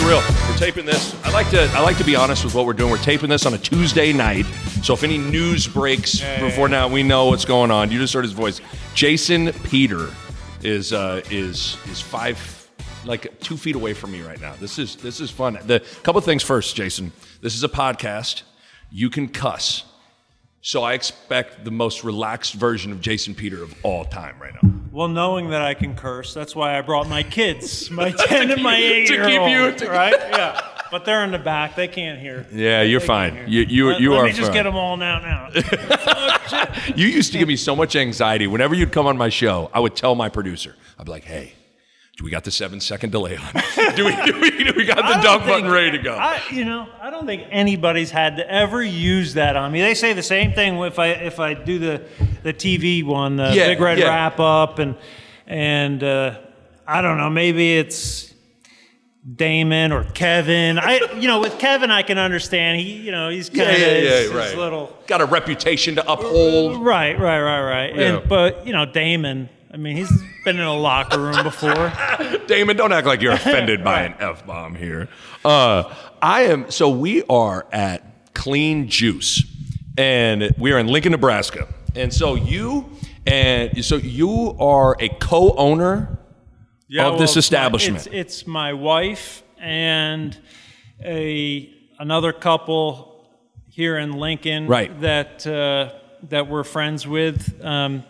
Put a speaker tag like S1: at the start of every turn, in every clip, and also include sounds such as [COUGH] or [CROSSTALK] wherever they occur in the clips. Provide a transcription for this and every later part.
S1: Thrill. We're taping this. I like to I like to be honest with what we're doing. We're taping this on a Tuesday night. So if any news breaks before now, we know what's going on. You just heard his voice. Jason Peter is uh, is is five like two feet away from me right now. This is this is fun. The couple things first, Jason. This is a podcast. You can cuss. So I expect the most relaxed version of Jason Peter of all time right now.
S2: Well, knowing that I can curse, that's why I brought my kids, [LAUGHS] my 10 and my 8
S1: To
S2: year
S1: keep
S2: old.
S1: you- to-
S2: right? Yeah. But they're in the back. They can't hear.
S1: Yeah, you're
S2: They
S1: fine.
S2: can't.
S1: You you
S2: let,
S1: you
S2: let
S1: are
S2: me just
S1: fine.
S2: get them all now. now. [LAUGHS]
S1: You used to give me so much anxiety. Whenever you'd come on my show, I would tell my producer, I'd be like, hey, do we got the seven second delay on? [LAUGHS] do, we, do, we, do we got the dump button ready to go?
S2: I, you know, I don't think anybody's had to ever use that on me. They say the same thing if I if I do the the TV one, the
S1: Yeah,
S2: big red
S1: yeah.
S2: wrap up, and and uh, I don't know, maybe it's Damon or Kevin. I you know with Kevin I can understand. He you know he's kind of
S1: yeah, yeah,
S2: his,
S1: right.
S2: little
S1: got a reputation to uphold.
S2: right, right, right, right. And but you know Damon. I mean, he's been in a locker room before. [LAUGHS]
S1: Damon, don't act like you're offended by an F bomb here. Uh, I am, so we are at Clean Juice, and we are in Lincoln, Nebraska. And so you, and so you are a co owner of this establishment.
S2: It's, it's my wife and a another couple here in Lincoln,
S1: Right.
S2: That uh, that we're friends with. Um,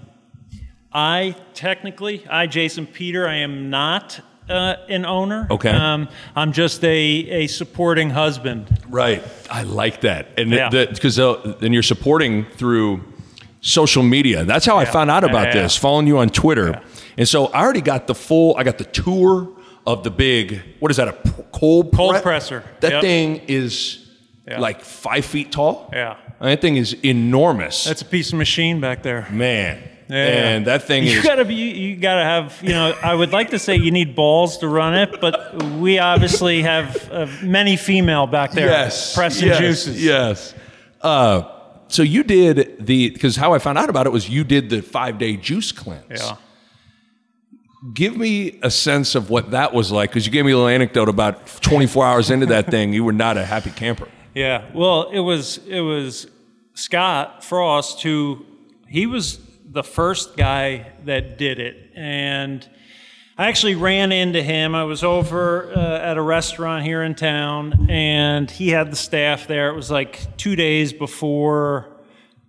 S2: I technically, I Jason Peter, I am not uh, an owner.
S1: Okay.
S2: Um, I'm just a a supporting husband.
S1: Right. I like that. And
S2: Yeah.
S1: because uh, then you're supporting through social media. That's how I found out about
S2: Yeah.
S1: this, following you on Twitter. And so I already got the full, I got the tour of the big, what is that, a cold
S2: Cold
S1: pre-
S2: presser.
S1: That
S2: Yep.
S1: thing is
S2: Yeah.
S1: like five feet tall.
S2: Yeah.
S1: That thing is enormous.
S2: That's a piece of machine back there.
S1: Man.
S2: Yeah.
S1: And that thing
S2: you
S1: is.
S2: gotta be you gotta have you know i would like to say you need balls to run it but we obviously have uh, many female back there
S1: yes.
S2: pressing
S1: yes,
S2: juices
S1: Yes. Uh, so you did the, because how I found out about it was you did the five day juice cleanse.
S2: yeah
S1: Give me a sense of what that was like, because you gave me a little anecdote about 24 hours into that thing, you were not a happy camper.
S2: yeah well it was it was scott frost who he was the first guy that did it and I actually ran into him. I was over uh, at a restaurant here in town, and he had the staff there. It was like two days before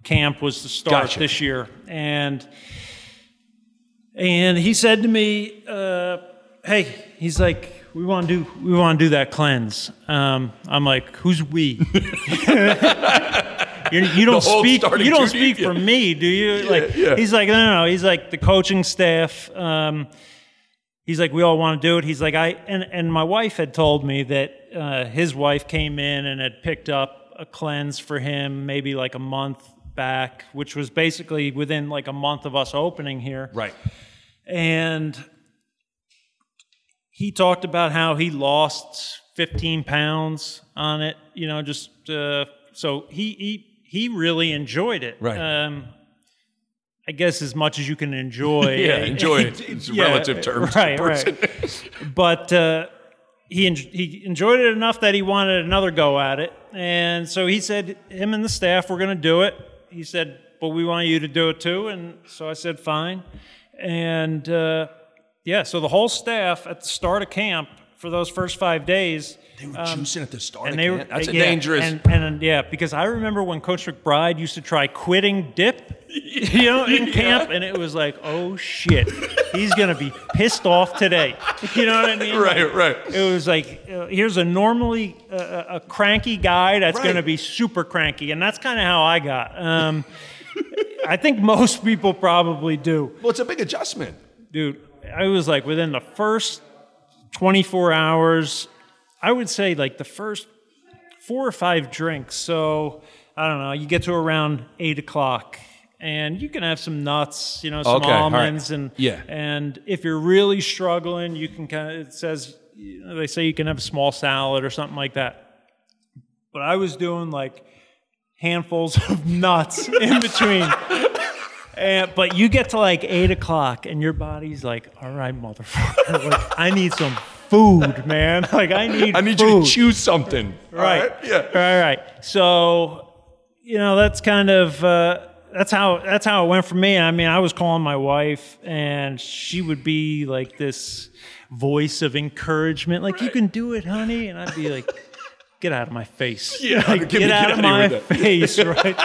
S2: camp was to start
S1: Gotcha.
S2: this year, and and he said to me, uh, "Hey, he's like, we want to do we want to do that cleanse." Um, I'm like, "Who's we?" [LAUGHS] You're, you [LAUGHS] don't speak. You don't speak for
S1: yeah.
S2: me, do you? like,
S1: yeah.
S2: he's like, no, no, no. He's like the coaching staff. Um, he's like, we all want to do it. He's like, I and and my wife had told me that uh, his wife came in and had picked up a cleanse for him, maybe like a month back, which was basically within like a month of us opening here
S1: Right.
S2: and he talked about how he lost 15 pounds on it you know just uh, so he, he he really enjoyed it
S1: Right.
S2: um, i guess as much as you can enjoy [LAUGHS]
S1: Yeah, enjoy it. [LAUGHS] It's
S2: Yeah,
S1: relative terms.
S2: right right but uh, he, en- he enjoyed it enough that he wanted another go at it and so he said him and the staff were going to do it he said but we want you to do it too and so i said fine and uh, yeah so the whole staff at the start of camp for those first five days
S1: They were juicing at the start
S2: and they were.
S1: That's a
S2: yeah,
S1: dangerous.
S2: and, and yeah because i remember when coach mcbride used to try quitting dip [LAUGHS] you know in [LAUGHS] camp and it was like oh shit he's gonna be pissed off today [LAUGHS] you know what i mean
S1: right, right.
S2: it was like uh, here's a normally uh, a cranky guy that's
S1: Right.
S2: to be super cranky and that's kind of how i got um, I think most people probably do.
S1: Well, it's a big adjustment.
S2: Dude, I was like within the first 24 hours, I would say like the first four or five drinks. So I don't know, you get to around eight o'clock and you can have some nuts, you know, some
S1: Okay, all right.
S2: almonds and
S1: Yeah.
S2: and if you're really struggling, you can kind of it says you know, they say you can have a small salad or something like that. But I was doing like handfuls [LAUGHS] of nuts in between. And, but you get to like eight o'clock and your body's like, all right, motherfucker, [LAUGHS] like, I need some food, man. [LAUGHS] Like I need
S1: I need
S2: food.
S1: you to choose something.
S2: Right.
S1: All right? Yeah.
S2: All right. Right. So, you know, that's kind of uh, that's how that's how it went for me. I mean, I was calling my wife, and she would be like this voice of encouragement, like "You can do it, honey," and I'd be like. Get out of my face.
S1: Yeah,
S2: Like, [LAUGHS]
S1: get me-
S2: out
S1: get out of
S2: my face, [LAUGHS] right?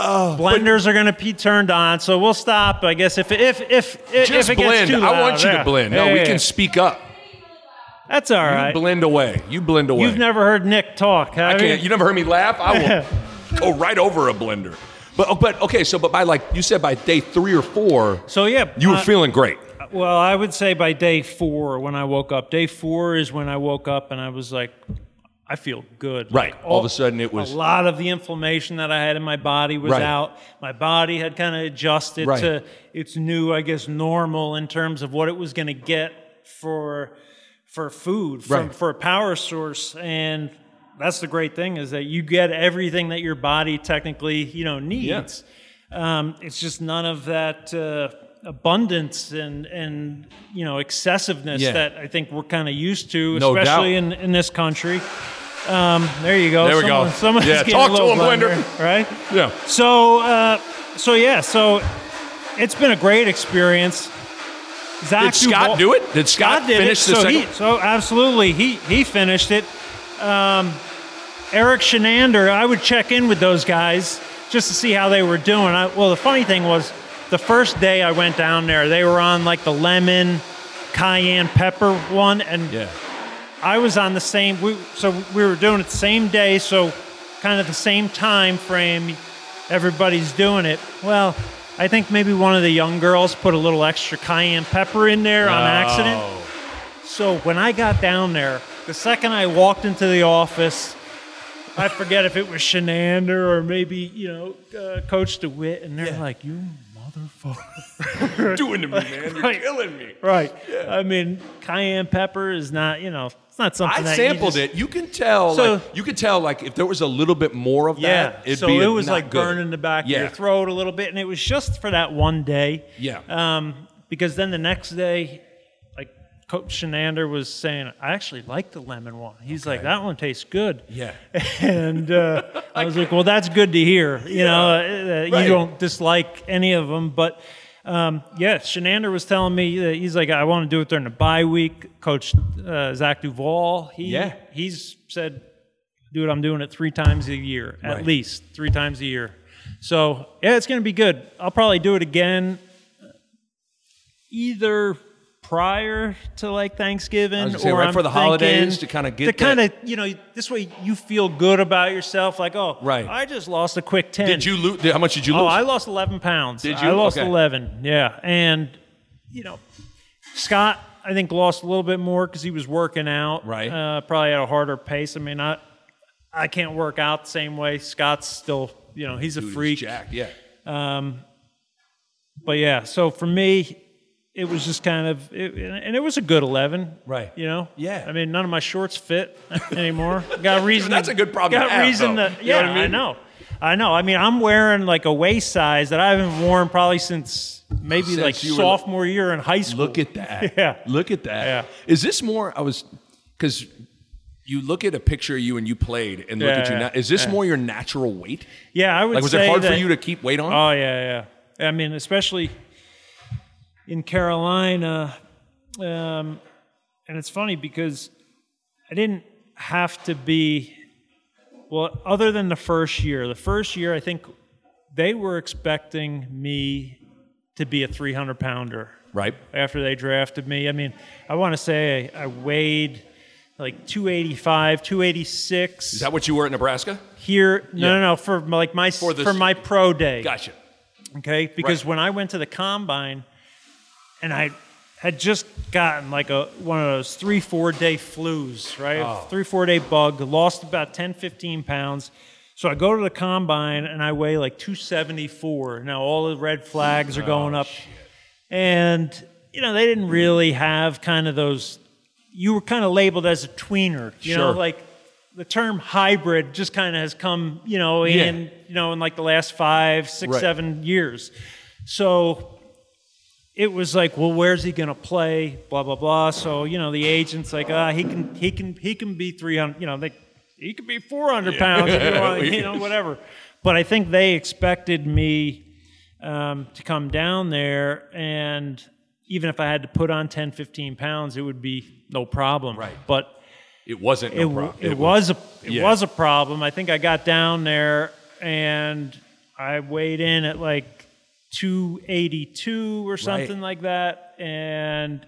S2: Blenders are going to be turned on, so we'll stop. I guess if if if if,
S1: Just
S2: if it
S1: blend.
S2: gets too
S1: I want you
S2: yeah.
S1: to blend. No,
S2: Yeah,
S1: we
S2: yeah,
S1: can speak up.
S2: That's all right.
S1: You blend away. You blend away.
S2: You've never heard Nick talk,
S1: I
S2: have
S1: can't.
S2: you?
S1: You never heard me laugh. I will [LAUGHS] go right over a blender. But oh, but okay. So but by like you said by day three or four,
S2: So yeah,
S1: you were
S2: uh,
S1: feeling great.
S2: Well, I would say by day four when I woke up. Day four is when I woke up and I was like, I feel good.
S1: Right.
S2: Like,
S1: All of a sudden it was-
S2: a lot of the inflammation that I had in my body was
S1: Right.
S2: out. My body had kind of adjusted
S1: Right.
S2: to its new, I guess, normal in terms of what it was going to get for for food from
S1: Right.
S2: for a power source and. That's the great thing is that you get everything that your body technically, you know, needs. Um, it's just none of that uh, abundance and and you know excessiveness
S1: Yeah.
S2: that I think we're kind of used to,
S1: No
S2: especially
S1: doubt.
S2: in, in this country. Um, there you go.
S1: There we go.
S2: Someone's
S1: Yeah, talk to him, Blender.
S2: blender, right?
S1: Yeah.
S2: So uh, so yeah, so it's been a great experience. Zach
S1: Did Scott
S2: Duval-
S1: do it? Did Scott
S2: did
S1: finish
S2: it.
S1: the
S2: so He,
S1: second-
S2: so absolutely, he he finished it. Um, Erik Chinander, I would check in with those guys just to see how they were doing. I, well, the funny thing was, the first day I went down there, they were on like the lemon, cayenne pepper one, and
S1: Yeah.
S2: I was on the same. We, so we were doing it the same day, so kind of the same time frame. Everybody's doing it. Well, I think maybe one of the young girls put a little extra cayenne pepper in there on accident. So when I got down there, the second I walked into the office, I forget if it was Chinander or maybe you know uh, Coach DeWitt, and they're
S1: Yeah.
S2: like, "You motherfucker!" [LAUGHS]
S1: Doing to me, man. You're
S2: Right.
S1: killing me.
S2: right? I mean, cayenne pepper is not you know it's not something
S1: I
S2: that you
S1: sampled
S2: just-
S1: it. You can tell.
S2: So-
S1: like, you could tell like if there was a little bit more of
S2: Yeah,
S1: that, it'd
S2: so
S1: be
S2: it was like
S1: good.
S2: burning the back
S1: Yeah.
S2: of your throat a little bit, and it was just for that one day.
S1: Yeah.
S2: Um, because then the next day, Coach Chinander was saying, I actually like the lemon one. He's like, that one tastes good.
S1: Yeah. [LAUGHS]
S2: And uh, [LAUGHS] I was like, well, that's good to hear. You know, uh, uh,
S1: Right.
S2: you don't dislike any of them, but. Um, yeah, Chinander was telling me that he's like, I want to do it during the bye week. Coach uh, Zach Duval, he
S1: Yeah.
S2: he's said, dude, I'm doing it three times a year, at
S1: Right.
S2: least three times a year. So yeah, it's going to be good. I'll probably do it again, uh, either prior to like Thanksgiving
S1: say,
S2: or
S1: right
S2: I'm
S1: for the holidays to kinda get
S2: to kind of you know this way you feel good about yourself. Like oh,
S1: Right.
S2: I just lost a quick ten.
S1: Did you lose? How much did you lose?
S2: Oh, I lost 11 pounds.
S1: Did you I
S2: lost
S1: Okay.
S2: 11, yeah. And, you know, Scott, I think, lost a little bit more because he was working out.
S1: Right.
S2: Uh, probably at a harder pace. I mean, I, I can't work out the same way. Scott's still, you know, he's a
S1: Dude, he's
S2: freak.
S1: jacked, Yeah.
S2: But yeah, so for me, it was just kind of, it, and it was a good 11.
S1: Right.
S2: You know?
S1: Yeah.
S2: I mean, none of my shorts fit [LAUGHS] anymore. Got reason. [LAUGHS]
S1: That's a good problem to
S2: Got
S1: have,
S2: reason
S1: though.
S2: to,
S1: You know
S2: yeah,
S1: what I
S2: I, know. I know. I mean, I'm wearing like a waist size that I haven't worn probably since maybe
S1: Since
S2: like
S1: you were-
S2: sophomore year in high school.
S1: Look at that. [LAUGHS]
S2: Yeah.
S1: Look at that.
S2: Yeah.
S1: Is this more? I was because you look at a picture of you and you played, and look
S2: Yeah,
S1: at you
S2: yeah,
S1: now. Is this
S2: yeah.
S1: more your natural weight?
S2: Yeah, I would
S1: Like, was it hard for you to keep weight on?
S2: Oh yeah, yeah. I mean, especially in Carolina, um, and it's funny because I didn't have to be. Well, other than the first year, the first year I think they were expecting me to be a 300 pounder
S1: right.
S2: after they drafted me. I mean, I want to say I, I weighed like 285, 286.
S1: Is that what you were at Nebraska?
S2: Here, no,
S1: Yeah.
S2: no, no, for my- like my for,
S1: this-
S2: my pro day.
S1: Gotcha.
S2: Okay, because
S1: Right.
S2: when I went to the combine, and I had just gotten like a one of those three four day flus, right?
S1: Oh.
S2: Three four day bug, lost about 10, 15 pounds. So I go to the combine and I weigh like 274. Now all the red flags
S1: Oh,
S2: are going oh, up, and you know they didn't really have kind of those. You were kind of labeled as a tweener, you know, like the term hybrid just kind of has come, you know,
S1: Yeah.
S2: in you know in like the last five, six,
S1: Right.
S2: seven years. So it was like, well, where's he going to play? Blah blah blah. So you know, the agent's like, ah, he can he can he can be 300. You know, they he could be 400 pounds. If you, want, [LAUGHS] you know, whatever. But I think they expected me um, to come down there, and even if I had to put on 10, 15 pounds, it would be no problem.
S1: Right.
S2: But
S1: It wasn't
S2: it,
S1: no
S2: w-
S1: problem.
S2: it was a it
S1: yeah.
S2: was a problem. I think I got down there and I weighed in at like 282 or something like that, and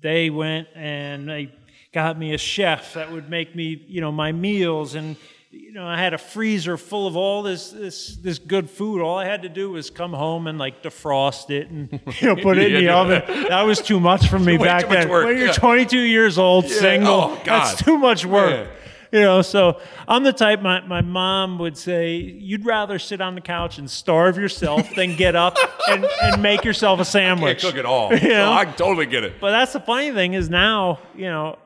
S2: they went and they got me a chef that would make me you know my meals and. You know, I had a freezer full of all this this this good food. All I had to do was come home and like defrost it and [LAUGHS] you know put it in the
S1: Yeah.
S2: oven. That was too much for [LAUGHS] me
S1: Way
S2: back then. When you're
S1: yeah.
S2: 22 years old, single,
S1: Oh,
S2: that's too much work. You know, so I'm the type my, my mom would say, you'd rather sit on the couch and starve yourself than get up [LAUGHS] and, and make yourself a
S1: Can't
S2: sandwich.
S1: cook it all. [LAUGHS]
S2: You
S1: So
S2: know?
S1: I totally get it.
S2: But that's the funny thing is now, you know,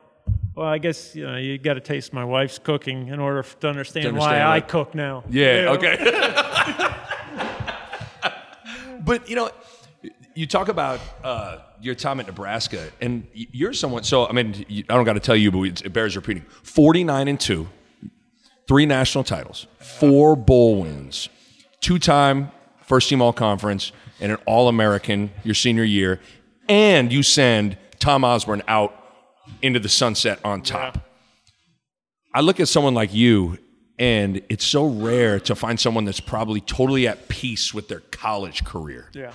S2: well, I guess you know you got to taste my wife's cooking in order f- to understand,
S1: To understand,
S2: why I cook now.
S1: Yeah.
S2: You know?
S1: Okay. [LAUGHS] but you know, you talk about uh, your time at Nebraska, and you're someone. So I mean, I don't got to tell you, but it bears repeating. Forty-nine and two, three national titles, four bowl wins, two-time first-team All-Conference, and an All-American your senior year, and you send Tom Osborne out into the sunset on top. I look at someone like you, and it's so rare to find someone that's probably totally at peace with their college career.
S2: Yeah.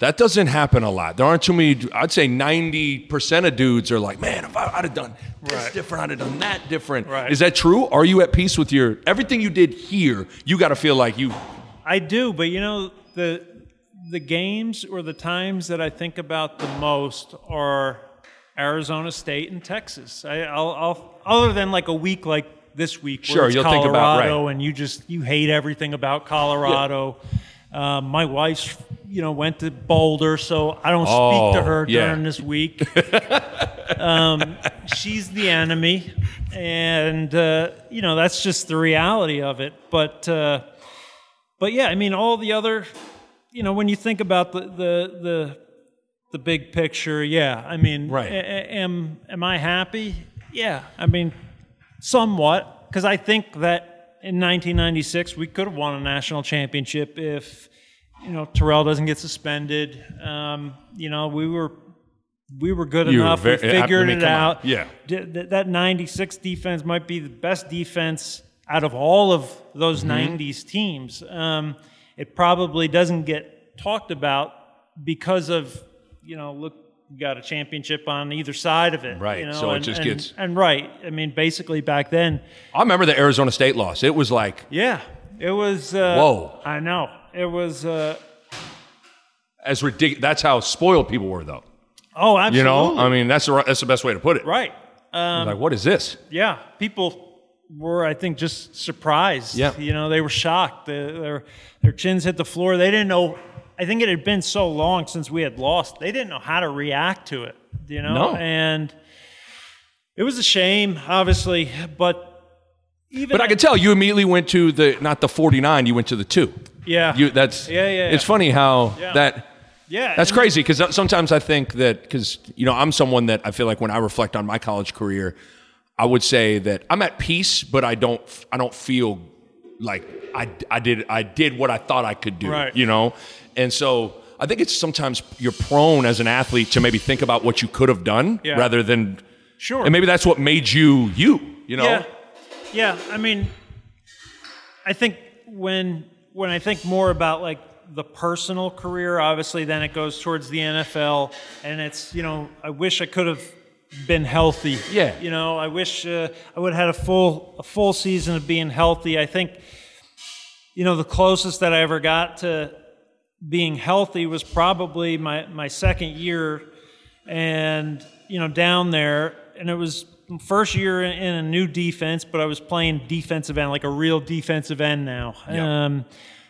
S1: That doesn't happen a lot. There aren't too many. I'd say ninety percent of dudes are like, "Man, if I, I'd have done this
S2: Right.
S1: different, I'd have done that different."
S2: Right.
S1: Is that true? Are you at peace with your everything you did here? You got to feel like you.
S2: I do, but you know the the games or the times that I think about the most are Arizona State and Texas. I, I'll, I'll other than like a week like this week, where
S1: Sure, you'll think
S2: Colorado,
S1: about- right.
S2: and you just you hate everything about Colorado. Um, my wife's you know went to Boulder, so I don't
S1: Oh,
S2: speak to her
S1: yeah.
S2: during this week. [LAUGHS] um, she's the enemy, and uh, you know that's just the reality of it. But uh, but yeah, I mean, all the other, you know, when you think about the the the, the big picture, yeah, I mean,
S1: Right.
S2: a- a- am am I happy? Yeah, I mean, somewhat, because I think that in 1996 we could have won a national championship if you know Terrell doesn't get suspended. Um, you know, we were. We were good
S1: You were
S2: enough.
S1: very-
S2: we
S1: I
S2: figured
S1: mean,
S2: it
S1: come on.
S2: out.
S1: Yeah.
S2: D- th- that 96 defense might be the best defense out of all of those
S1: Mm-hmm.
S2: 90s teams. Um, it probably doesn't get talked about because of, you know, look, you got a championship on either side of it.
S1: Right,
S2: You know,
S1: so it
S2: and,
S1: just
S2: and-
S1: gets-
S2: And right. I mean, basically back then,
S1: I remember the Arizona State loss. It was like
S2: yeah, it was. Uh,
S1: Whoa.
S2: I know. It was. Uh,
S1: as ridiculous. That's how spoiled people were, though.
S2: oh, absolutely.
S1: You know, I mean, that's the that's the best way to put it.
S2: right. Um,
S1: like, what is this?
S2: yeah, people were, I think, just surprised.
S1: Yeah.
S2: You know, they were shocked. Their, their, their chins hit the floor. They didn't know. I think it had been so long since we had lost. They didn't know how to react to it, you know?
S1: No.
S2: And it was a shame, obviously, but even.
S1: But I could tell you immediately went to the not the 49, you went to the 2.
S2: Yeah.
S1: You that's
S2: Yeah, yeah,
S1: It's
S2: yeah.
S1: funny how
S2: Yeah.
S1: that
S2: yeah.
S1: that's crazy because sometimes I think that because you know I'm someone that I feel like when I reflect on my college career, I would say that I'm at peace, but I don't I don't feel like I, I did I did what I thought I could do,
S2: Right.
S1: you know, and so I think it's sometimes you're prone as an athlete to maybe think about what you could have done
S2: Yeah.
S1: rather than
S2: Sure.
S1: and maybe that's what made you you, you know.
S2: Yeah, yeah. I mean, I think when when I think more about like the personal career, obviously, then it goes towards the NFL, and it's you know I wish I could have been healthy.
S1: Yeah.
S2: You know, I wish uh, I would have had a full a full season of being healthy. I think, you know, the closest that I ever got to being healthy was probably my my second year, and you know, down there, and it was first year in, in a new defense, but I was playing defensive end, like a real defensive end now.
S1: Yeah.
S2: Um,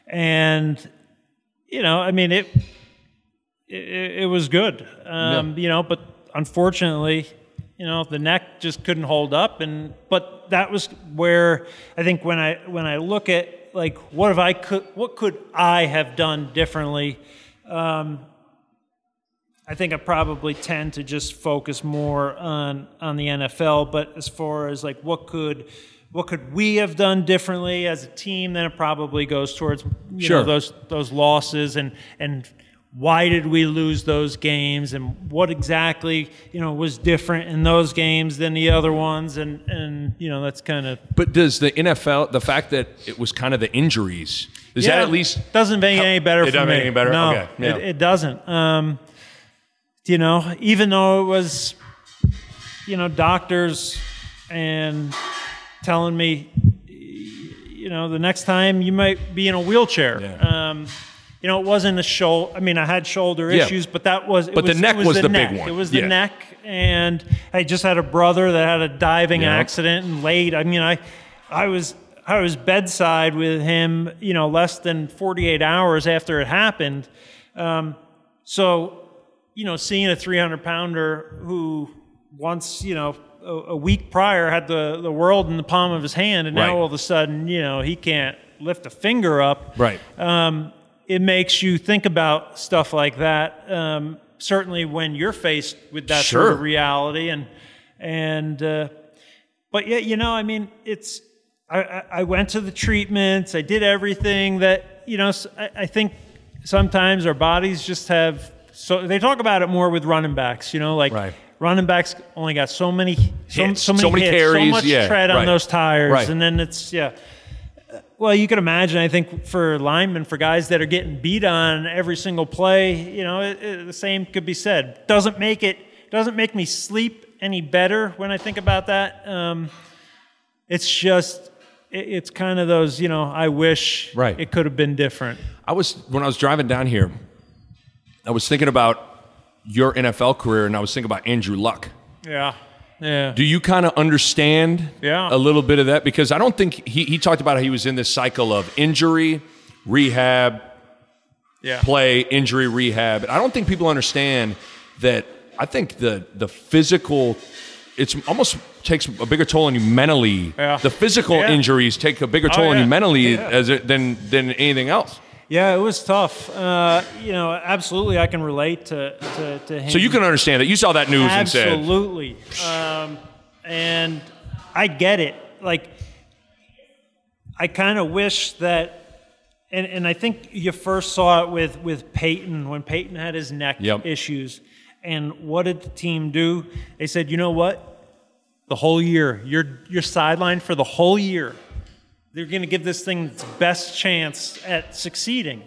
S2: and you know, I mean it. It, it was good, um, you know, but unfortunately, you know, the neck just couldn't hold up, and but that was where I think when I when I look at like what have I could what could I have done differently, um, I think I probably tend to just focus more on on the NFL. But as far as like what could what could we have done differently as a team, then it probably goes towards you
S1: Sure.
S2: know those those losses and and why did we lose those games and what exactly you know was different in those games than the other ones and and you know that's kind of
S1: But does the NFL, the fact that it was kind of the injuries, does that at least
S2: doesn't make it any better
S1: It
S2: for
S1: doesn't
S2: me.
S1: make any better?
S2: No,
S1: Okay, yeah.
S2: it, it doesn't. Um, you know, even though it was, you know, doctors and telling me, you know, the next time you might be in a wheelchair.
S1: Yeah.
S2: Um, you know, it wasn't a shoulder. I mean, I had shoulder
S1: Yeah.
S2: issues, but that was. It
S1: But the
S2: was,
S1: neck
S2: it was,
S1: was
S2: the,
S1: the big
S2: neck.
S1: one.
S2: It was the
S1: Yeah.
S2: neck, and I just had a brother that had a diving
S1: Yeah.
S2: accident and laid. I mean, I, I was I was bedside with him, you know, less than 48 hours after it happened. Um, so, you know, seeing a 300 pounder who once, you know, a, a week prior had the, the world in the palm of his hand, and
S1: Right.
S2: now all of a sudden, you know, he can't lift a finger up.
S1: Right.
S2: Um, it makes you think about stuff like that. Um, certainly when you're faced with that sort of reality, and and uh, but yeah, you know, I mean, it's. I, I, I went to the treatments. I did everything that you know. I think sometimes our bodies just have. So they talk about it more with running backs. You know, like
S1: Right.
S2: running backs only got so many, so,
S1: Hits,
S2: so many,
S1: so many
S2: hits,
S1: carries,
S2: so much
S1: yeah,
S2: tread
S1: right.
S2: on those tires,
S1: Right.
S2: and then it's yeah. Well, you can imagine. I think for linemen, for guys that are getting beat on every single play, you know, it, it- the same could be said. Doesn't make it doesn't make me sleep any better when I think about that. Um, it's just it, it's kind of those you know. I wish
S1: Right.
S2: it could have been different.
S1: I was when I was driving down here, I was thinking about your NFL career, and I was thinking about Andrew Luck.
S2: Yeah, yeah.
S1: Do you kind of understand
S2: Yeah.
S1: a little bit of that? Because I don't think he, he talked about how he was in this cycle of injury, rehab,
S2: yeah.
S1: play, injury, rehab. And I don't think people understand that. I think the the physical, it's almost takes a bigger toll on you mentally.
S2: Yeah.
S1: The physical
S2: Yeah.
S1: injuries take a bigger oh, toll on
S2: yeah.
S1: you mentally
S2: Yeah.
S1: as it, than than anything else.
S2: Yeah, it was tough. Uh, you know, absolutely, I can relate to to, to him.
S1: So you can understand that. You saw that news and said,
S2: Absolutely. Um, and I get it. Like, I kind of wish that, and, and I think you first saw it with, with Peyton when Peyton had his neck
S1: Yep.
S2: issues. And what did the team do? They said, you know what? The whole year, you're, you're sidelined for the whole year. They're going to give this thing its best chance at succeeding.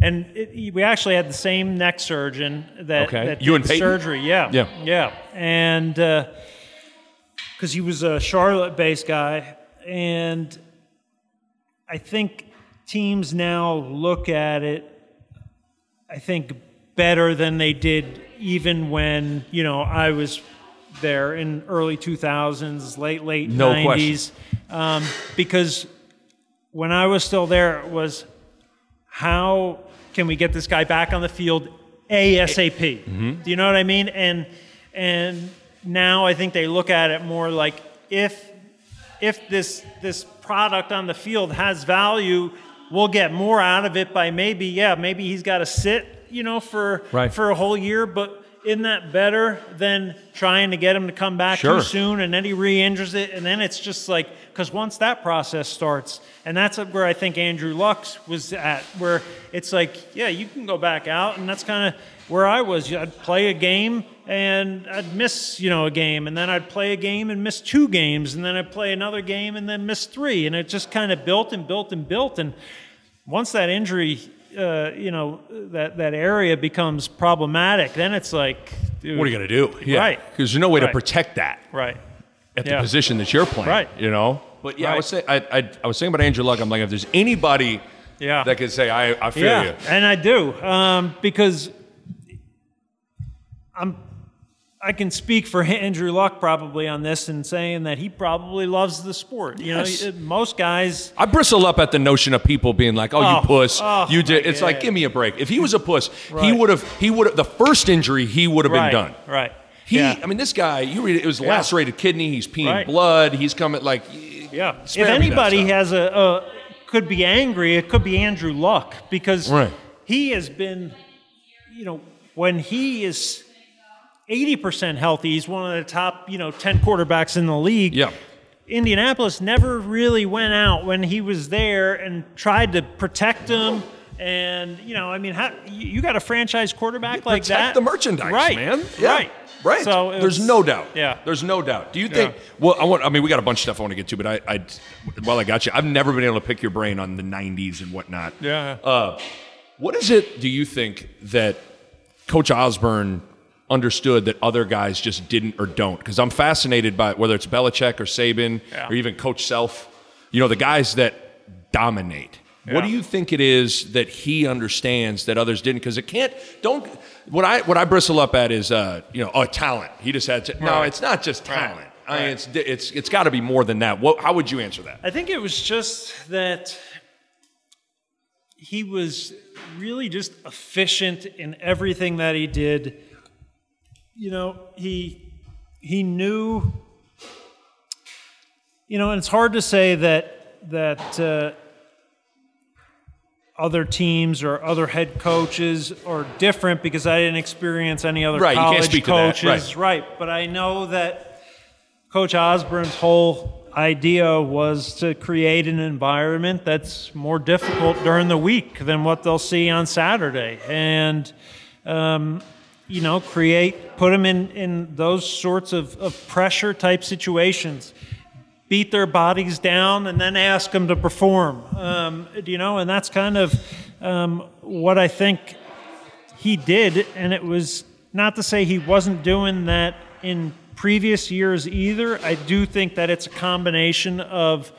S2: And it, we actually had the same neck surgeon that,
S1: Okay.
S2: that
S1: You
S2: did
S1: and Peyton?
S2: surgery. Yeah.
S1: Yeah.
S2: Yeah. And because he was a Charlotte based guy. And I think teams now look at it, I think, better than they did even when, you know, I was there in early 2000s, late, late
S1: No
S2: 90s. Um, because when I was still there, was how can we get this guy back on the field ASAP? Mm-hmm. Do you know what I mean? And and now I think they look at it more like if if this this product on the field has value, we'll get more out of it by maybe yeah maybe he's got to sit you know for
S1: Right.
S2: for a whole year, but isn't that better than trying to get him to come back
S1: Sure.
S2: too soon and then he re-injures it? And then it's just like because once that process starts and that's where I think Andrew Lux was at where it's like yeah you can go back out and that's kind of where I was. I'd play a game and I'd miss you know a game and then I'd play a game and miss two games and then I'd play another game and then miss three. And it just kind of built and built and built. And once that injury, uh, you know, that, that area becomes problematic, then it's like dude,
S1: What are you going to do? Yeah.
S2: Right.
S1: Because there's no way to protect that
S2: Right.
S1: at the
S2: Yeah.
S1: position that you're playing.
S2: Right.
S1: You know? But yeah, I was saying, I, I, I was saying about Andrew Luck. I'm like, if there's anybody
S2: Yeah.
S1: that could say, I, I feel
S2: yeah,
S1: you.
S2: and I do um, because I'm. I can speak for [LAUGHS] Andrew Luck probably on this and saying that he probably loves the sport. You know, most guys.
S1: I bristle up at the notion of people being like, "Oh,
S2: Oh,
S1: you puss,
S2: oh,
S1: you did." It's like, give me a break. If he was a puss, he would have. He would have. The first injury, he would have
S2: right,
S1: been done.
S2: Right.
S1: He,
S2: yeah.
S1: I mean, this guy. You read it. It was lacerated kidney. He's peeing
S2: Right.
S1: blood. He's coming like.
S2: Yeah. If anybody has a, a could be angry, it could be Andrew Luck because
S1: Right.
S2: he has been, you know, when he is eighty percent healthy, he's one of the top, you know, ten quarterbacks in the league.
S1: Yeah.
S2: Indianapolis never really went out when he was there and tried to protect him. And you know, I mean, how, you you got a franchise quarterback like
S1: Protect
S2: that,
S1: the merchandise,
S2: right?
S1: man. Yeah.
S2: Right,
S1: Right.
S2: So
S1: there's
S2: was-
S1: no doubt.
S2: Yeah,
S1: There's no doubt. Do you think?
S2: Yeah.
S1: Well, I want. I mean, we got a bunch of stuff I want to get to, but I, I, while I got you, I've never been able to pick your brain on the '90s and whatnot.
S2: Yeah.
S1: Uh, what is it? Do you think that Coach Osborne understood that other guys just didn't or don't? Because I'm fascinated by whether it's Belichick or Saban
S2: Yeah.
S1: or even Coach Self. You know, the guys that dominate. What do you think it is that he understands that others didn't? Because it can't. Don't. What I what I bristle up at is, uh, you know, oh, talent. He just had to. No, it's not just talent. I mean, it's it's it's got to be more than that. What, how would you answer that?
S2: I think it was just that he was really just efficient in everything that he did. You know, he he knew. You know, and it's hard to say that that uh, other teams or other head coaches are different because I didn't experience any other
S1: Right, you can't
S2: college
S1: speak to that,
S2: coaches. right, but I know that Coach Osborne's whole idea was to create an environment that's more difficult during the week than what they'll see on Saturday. And, um, you know, create, put them in, in those sorts of, of pressure type situations. Beat their bodies down and then ask them to perform. Um, you know, and that's kind of um, what I think he did, and it was not to say he wasn't doing that in previous years either. I do think that it's a combination of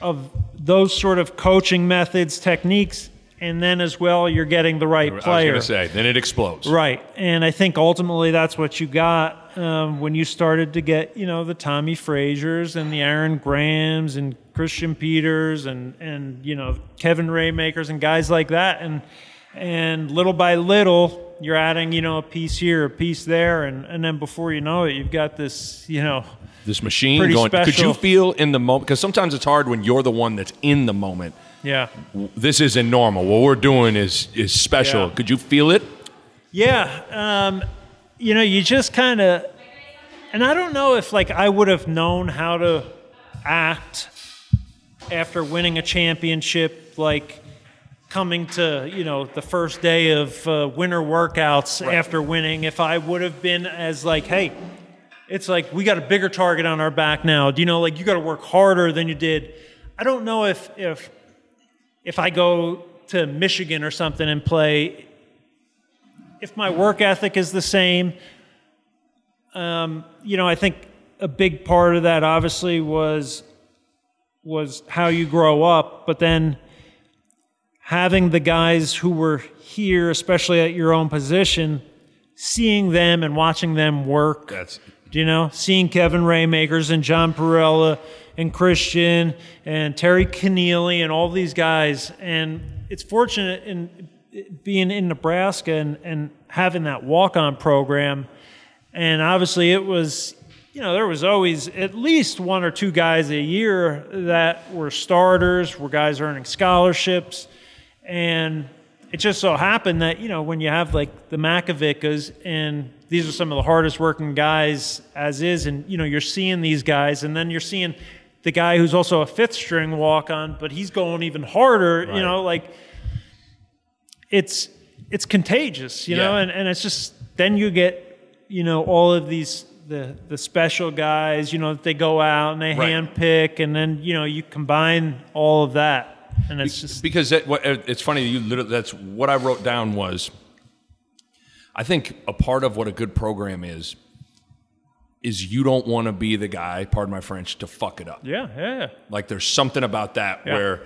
S2: of those sort of coaching methods, techniques, and then as well you're getting the right player.
S1: I was going to say, then it explodes.
S2: Right, and I think ultimately that's what you got um, when you started to get, you know, the Tommie Frazier's and the Aaron Grahams and Christian Peters and and you know Kevin Ramaekers and guys like that, and and little by little you're adding, you know, a piece here, a piece there, and and then before you know it, you've got this, you know,
S1: This machine
S2: Pretty
S1: going. Could you feel in the moment? Because sometimes it's hard when you're the one that's in the moment.
S2: Yeah,
S1: This isn't normal. What we're doing is is special.
S2: Yeah.
S1: Could you feel it?
S2: Yeah, um, you know, you just kind of, and I don't know if like I would have known how to act after winning a championship, like coming to you know the first day of uh, winter workouts after winning. If I would have been as like, hey, it's like we got a bigger target on our back now. Do you know, like you got to work harder than you did. I don't know if if if I go to Michigan or something and play if my work ethic is the same, um, you know, I think a big part of that obviously was was how you grow up, but then having the guys who were here, especially at your own position, seeing them and watching them work.
S1: That's
S2: You know, seeing Kevin Ramaekers and John Parrella and Christian and Terry Connealy and all these guys. And it's fortunate in being in Nebraska and, and having that walk on program. And obviously, it was, you know, there was always at least one or two guys a year that were starters, were guys earning scholarships. And it just so happened that, you know, when you have like the Makovickas and these are some of the hardest working guys as is, and, you know, you're seeing these guys, and then you're seeing the guy who's also a fifth string walk on, but he's going even harder, you know, like it's it's contagious, you know, and, and it's just then you get, you know, all of these the the special guys, you know, that they go out and they
S1: Right.
S2: hand pick and then, you know, you combine all of that. And it's just
S1: because it, what, it's funny. You literally, that's what I wrote down was. I think a part of what a good program is is you don't want to be the guy, pardon my French, to fuck it up.
S2: Yeah, yeah.
S1: Like there's something about that
S2: Yeah.
S1: where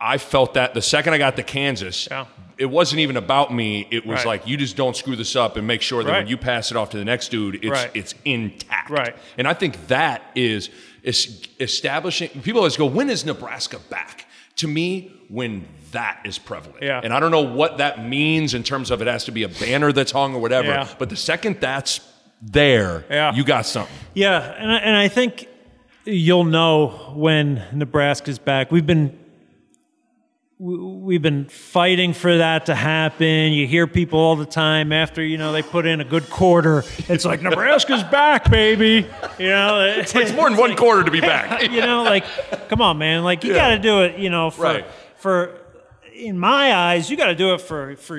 S1: I felt that the second I got to Kansas,
S2: Yeah.
S1: it wasn't even about me. It was
S2: Right.
S1: like you just don't screw this up and make sure that when you pass it off to the next dude, it's
S2: Right.
S1: it's intact.
S2: Right.
S1: And I think that is is establishing. People always go, "When is Nebraska back?" To me, when that is prevalent.
S2: Yeah.
S1: And I don't know what that means in terms of it has to be a banner that's hung or whatever.
S2: Yeah.
S1: But the second that's there,
S2: Yeah.
S1: you got something.
S2: Yeah, and I, and I think you'll know when Nebraska's back. We've been we- we've been fighting for that to happen. You hear people all the time after you know they put in a good quarter. It's like Nebraska's [LAUGHS] back, baby. You know,
S1: It's more than one quarter to be back. [LAUGHS]
S2: you know, like, come on, man. Like, you got to do it. You know, for
S1: Right.
S2: for in my eyes, you got to do it for for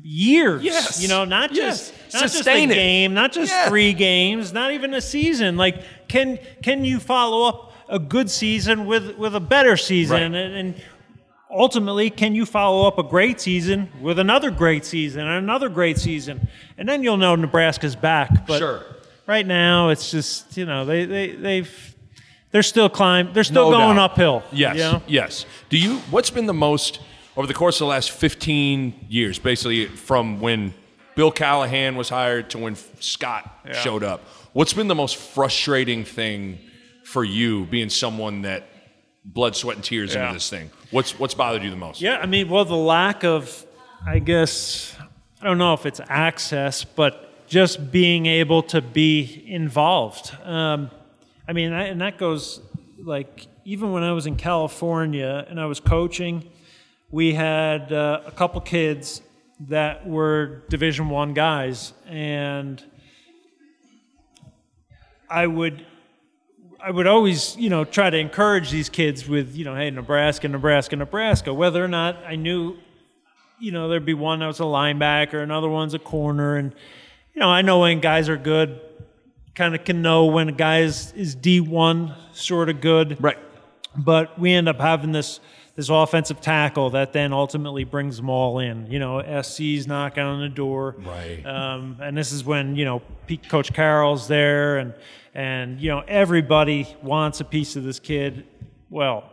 S2: years.
S1: Yes.
S2: You know, not
S1: Yes.
S2: just not just a
S1: it.
S2: game, not just
S1: Yeah.
S2: three games, not even a season. Like, can can you follow up a good season with with a better season
S1: Right.
S2: and, and ultimately can you follow up a great season with another great season and another great season and then you'll know nebraska's back but
S1: Sure.
S2: right now it's just you know they, they they've they're still climb they're still
S1: No
S2: going
S1: doubt.
S2: uphill
S1: Yes.
S2: you know?
S1: Yes. Do you? What's been the most over the course of the last 15 years, basically from when Bill Callahan was hired to when Scott
S2: Yeah.
S1: showed up? What's been the most frustrating thing for you, being someone that blood, sweat, and tears
S2: Yeah.
S1: into this thing? What's what's bothered you the most?
S2: Yeah, I mean, well, the lack of, I guess, I don't know if it's access, but just being able to be involved. Um, I mean, that- and that goes like even when I was in California and I was coaching, we had uh, a couple kids that were Division One guys, and I would I would always, you know, try to encourage these kids with, you know, hey, Nebraska, Nebraska, Nebraska. Whether or not I knew, you know, there'd be one that was a linebacker, another one's a corner, and you know, I know when guys are good. Kind of can know when a guy is, is D one sort of good,
S1: Right.
S2: but we end up having this this offensive tackle that then ultimately brings them all in. You know, SC's knocking on the door,
S1: Right.
S2: Um, and this is when you know Coach Carroll's there, and and you know everybody wants a piece of this kid. Well,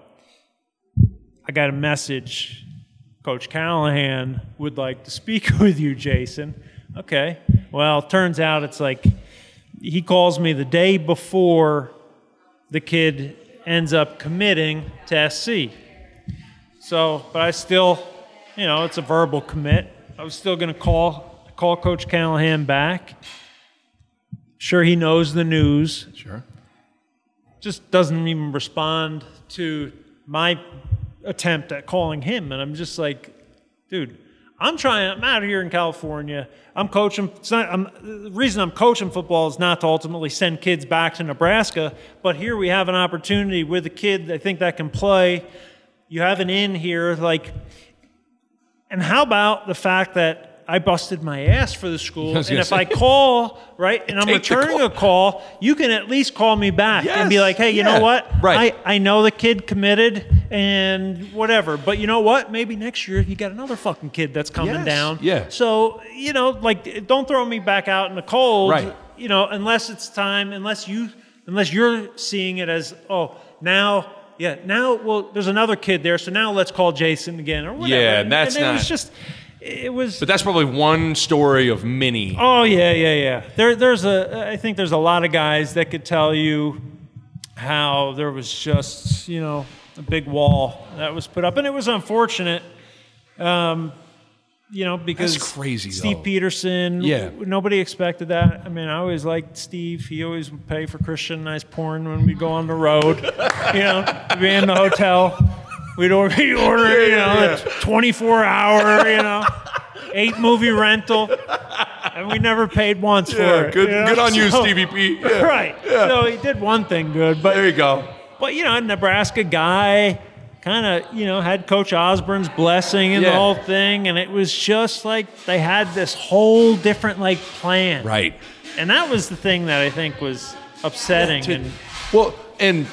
S2: I got a message. Coach Callahan would like to speak [LAUGHS] with you, Jason. Okay. Well, turns out it's like he calls me the day before the kid ends up committing to SC. So, but I still, you know, it's a verbal commit. I was still going to call call Coach Callahan back. Sure, he knows the news.
S1: Sure.
S2: Just doesn't even respond to my attempt at calling him, and I'm just like, dude. I'm trying. I'm out here in California. I'm coaching. It's not, I'm, the reason I'm coaching football is not to ultimately send kids back to Nebraska. But here we have an opportunity with a kid. I think that can play. You have an in here, like. And how about the fact that I busted my ass for the school, [LAUGHS] and if
S1: say.
S2: I call right, and [LAUGHS] I'm returning
S1: call.
S2: a call, you can at least call me back and be like, "Hey, you
S1: yeah,
S2: know what?
S1: right.
S2: I, I know the kid committed and whatever, but you know what? Maybe next year you got another fucking kid that's coming
S1: Yes,
S2: down.
S1: yeah.
S2: So you know, like, don't throw me back out in the cold.
S1: Right.
S2: You know, unless it's time, unless you, unless you're seeing it as, oh, now. Yeah, now well, there's another kid there, so now let's call Jason again or whatever.
S1: Yeah, and that's
S2: it
S1: not-
S2: was just, it was.
S1: But that's probably one story of many.
S2: Oh yeah, yeah, yeah. There, there's a. I think there's a lot of guys that could tell you how there was just you know a big wall that was put up, and it was unfortunate. Um, you know because
S1: That's crazy,
S2: Steve
S1: though.
S2: Peterson.
S1: Yeah.
S2: nobody expected that. I mean, I always liked Steve. He always would pay for Christian and I's porn when we go on the road. you know, be in the hotel. We'd order, you know, a 24 hour, you know, eight movie rental. And we never paid once for it.
S1: good,
S2: know?
S1: good on you,
S2: So-
S1: Stevie P. Yeah. [LAUGHS]
S2: Right. So he did one thing good, but
S1: There you go.
S2: but you know, a Nebraska guy, kind of you know had Coach Osborne's blessing and the whole thing, and it was just like they had this whole different like plan.
S1: Right.
S2: And that was the thing that I think was upsetting. and
S1: Well, and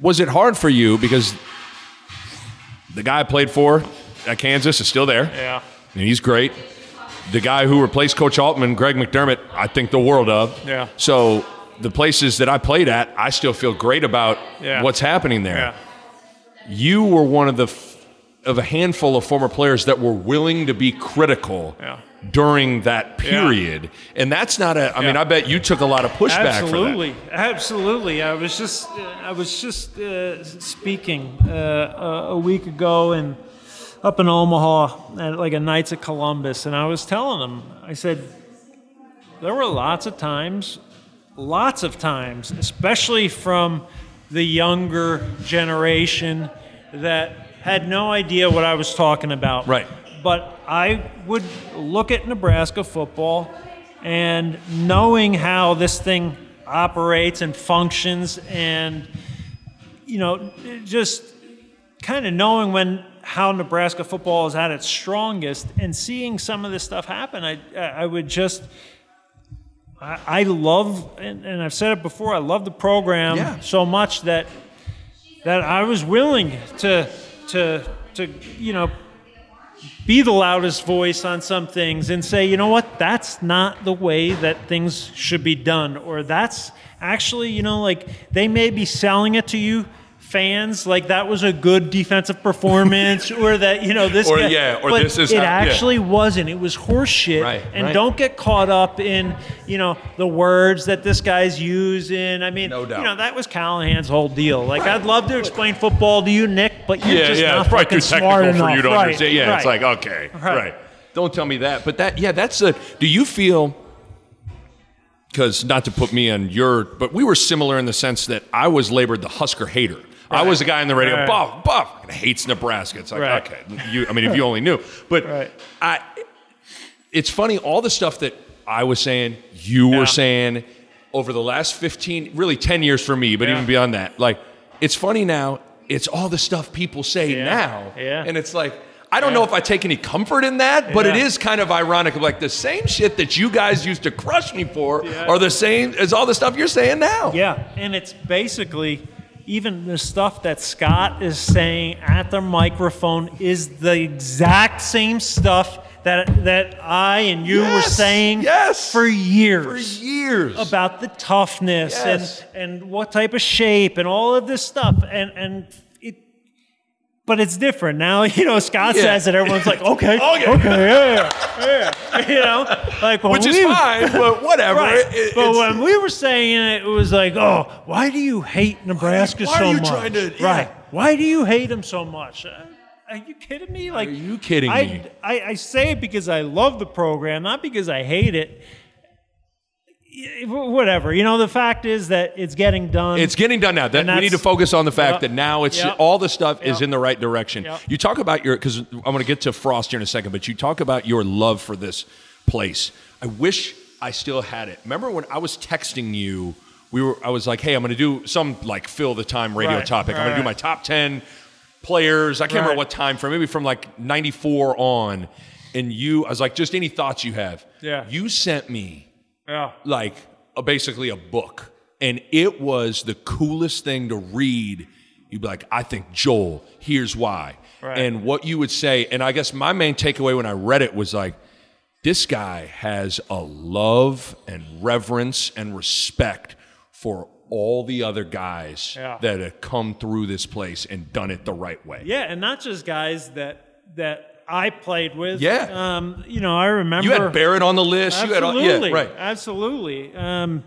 S1: was it hard for you because the guy I played for at Kansas is still there,
S2: yeah,
S1: and he's great. the guy who replaced Coach Altman, Greg McDermott, I think the world of.
S2: Yeah.
S1: So the places that I played at, I still feel great about
S2: Yeah.
S1: what's happening there.
S2: Yeah.
S1: You were one of the f- of a handful of former players that were willing to be critical
S2: Yeah.
S1: during that period, and that's not a. I mean, I bet you took a lot of pushback
S2: Absolutely, absolutely. I was just, uh, I was just uh, speaking uh, a, a week ago and up in Omaha at like a Knights of Columbus, and I was telling them, I said, there were lots of times, lots of times, especially from the younger generation that had no idea what I was talking about.
S1: Right.
S2: But I would look at Nebraska football and knowing how this thing operates and functions and you know just kind of knowing when how Nebraska football is at its strongest and seeing some of this stuff happen I I would just I, I love and, and I've said it before I love the program
S1: Yeah.
S2: so much that that I was willing to to to you know be the loudest voice on some things and say, you know what, that's not the way that things should be done. Or that's actually, you know, like they may be selling it to you, fans, like that was a good defensive performance, or that, you know, this [LAUGHS]
S1: Or,
S2: guy-
S1: yeah, or
S2: but
S1: this is
S2: It
S1: how- yeah.
S2: actually wasn't. It was horseshit.
S1: Right,
S2: and
S1: right.
S2: don't get caught up in, you know, the words that this guy's using. I mean,
S1: No doubt.
S2: you know, that was Callahan's whole deal. Like, I'd love to explain football to you, Nick, but you're
S1: yeah,
S2: just
S1: yeah,
S2: not
S1: it's
S2: fucking smart
S1: for
S2: enough.
S1: you to
S2: Right,
S1: understand. Yeah, it's like okay, right.
S2: Right.
S1: Don't tell me that. But that, yeah, that's a. Do you feel? Because not to put me on your, but we were similar in the sense that I was labored the Husker hater. I was the guy in the radio,
S2: Right.
S1: buff, buff, and hates Nebraska. It's like,
S2: Right.
S1: okay, you. I mean, if you only knew, but. I. It's funny, all the stuff that I was saying, you
S2: Yeah.
S1: were saying over the last 15, really 10 years for me, but
S2: Yeah.
S1: even beyond that, like, it's funny now, it's all the stuff people say
S2: Yeah.
S1: now.
S2: Yeah.
S1: And it's like, I don't know if I take any comfort in that, but it
S2: Yeah.
S1: is kind of ironic. Like the same shit that you guys used to crush me for
S2: Yeah.
S1: are the same as all the stuff you're saying now.
S2: Yeah, and it's basically even the stuff that Scott is saying at the microphone is the exact same stuff that that I and you were saying
S1: yes.
S2: for years.
S1: For years.
S2: About the toughness
S1: Yes.
S2: and, and what type of shape and all of this stuff. And and but it's different now. [LAUGHS] You know, Scott
S1: Yeah.
S2: says it. Everyone's like, [LAUGHS] okay,
S1: Okay.
S2: okay, yeah, yeah. [LAUGHS] You know, like
S1: Which is fine, but whatever.
S2: Right.
S1: It-
S2: but when we were saying it, it was like, oh, why do you hate Nebraska
S1: why are
S2: so
S1: you
S2: much?
S1: trying to- yeah.
S2: Right. Why do you hate them so much? Uh, Are you kidding me? Like,
S1: Are you kidding
S2: I,
S1: me?
S2: I, I say it because I love the program, not because I hate it. Whatever. You know, the fact is that it's getting done.
S1: It's getting done now. That, we need to focus on the fact
S2: Yep.
S1: that now it's
S2: Yep.
S1: all the stuff is in the right direction. You talk about your because I'm going to get to Frost here in a second, but you talk about your love for this place. I wish I still had it. Remember when I was texting you? We were. I was like, "Hey, I'm going to do some like fill the time radio
S2: Right,
S1: topic. I'm going to do my top ten players. I can't remember what time frame. Maybe from like '94 on." And you, I was like, "Just any thoughts you have."
S2: Yeah.
S1: You sent me
S2: yeah.
S1: like a, basically a book, and it was the coolest thing to read. You'd be like, I think Joel, here's why.
S2: Right.
S1: And what you would say, and I guess my main takeaway when I read it was like, this guy has a love and reverence and respect for all the other guys
S2: Yeah.
S1: that have come through this place and done it the right way.
S2: Yeah, and not just guys that that I played with.
S1: Yeah.
S2: Um, you know, I remember
S1: You had Barrett on the list. You had all,
S2: Absolutely.
S1: yeah, right.
S2: Absolutely. Um,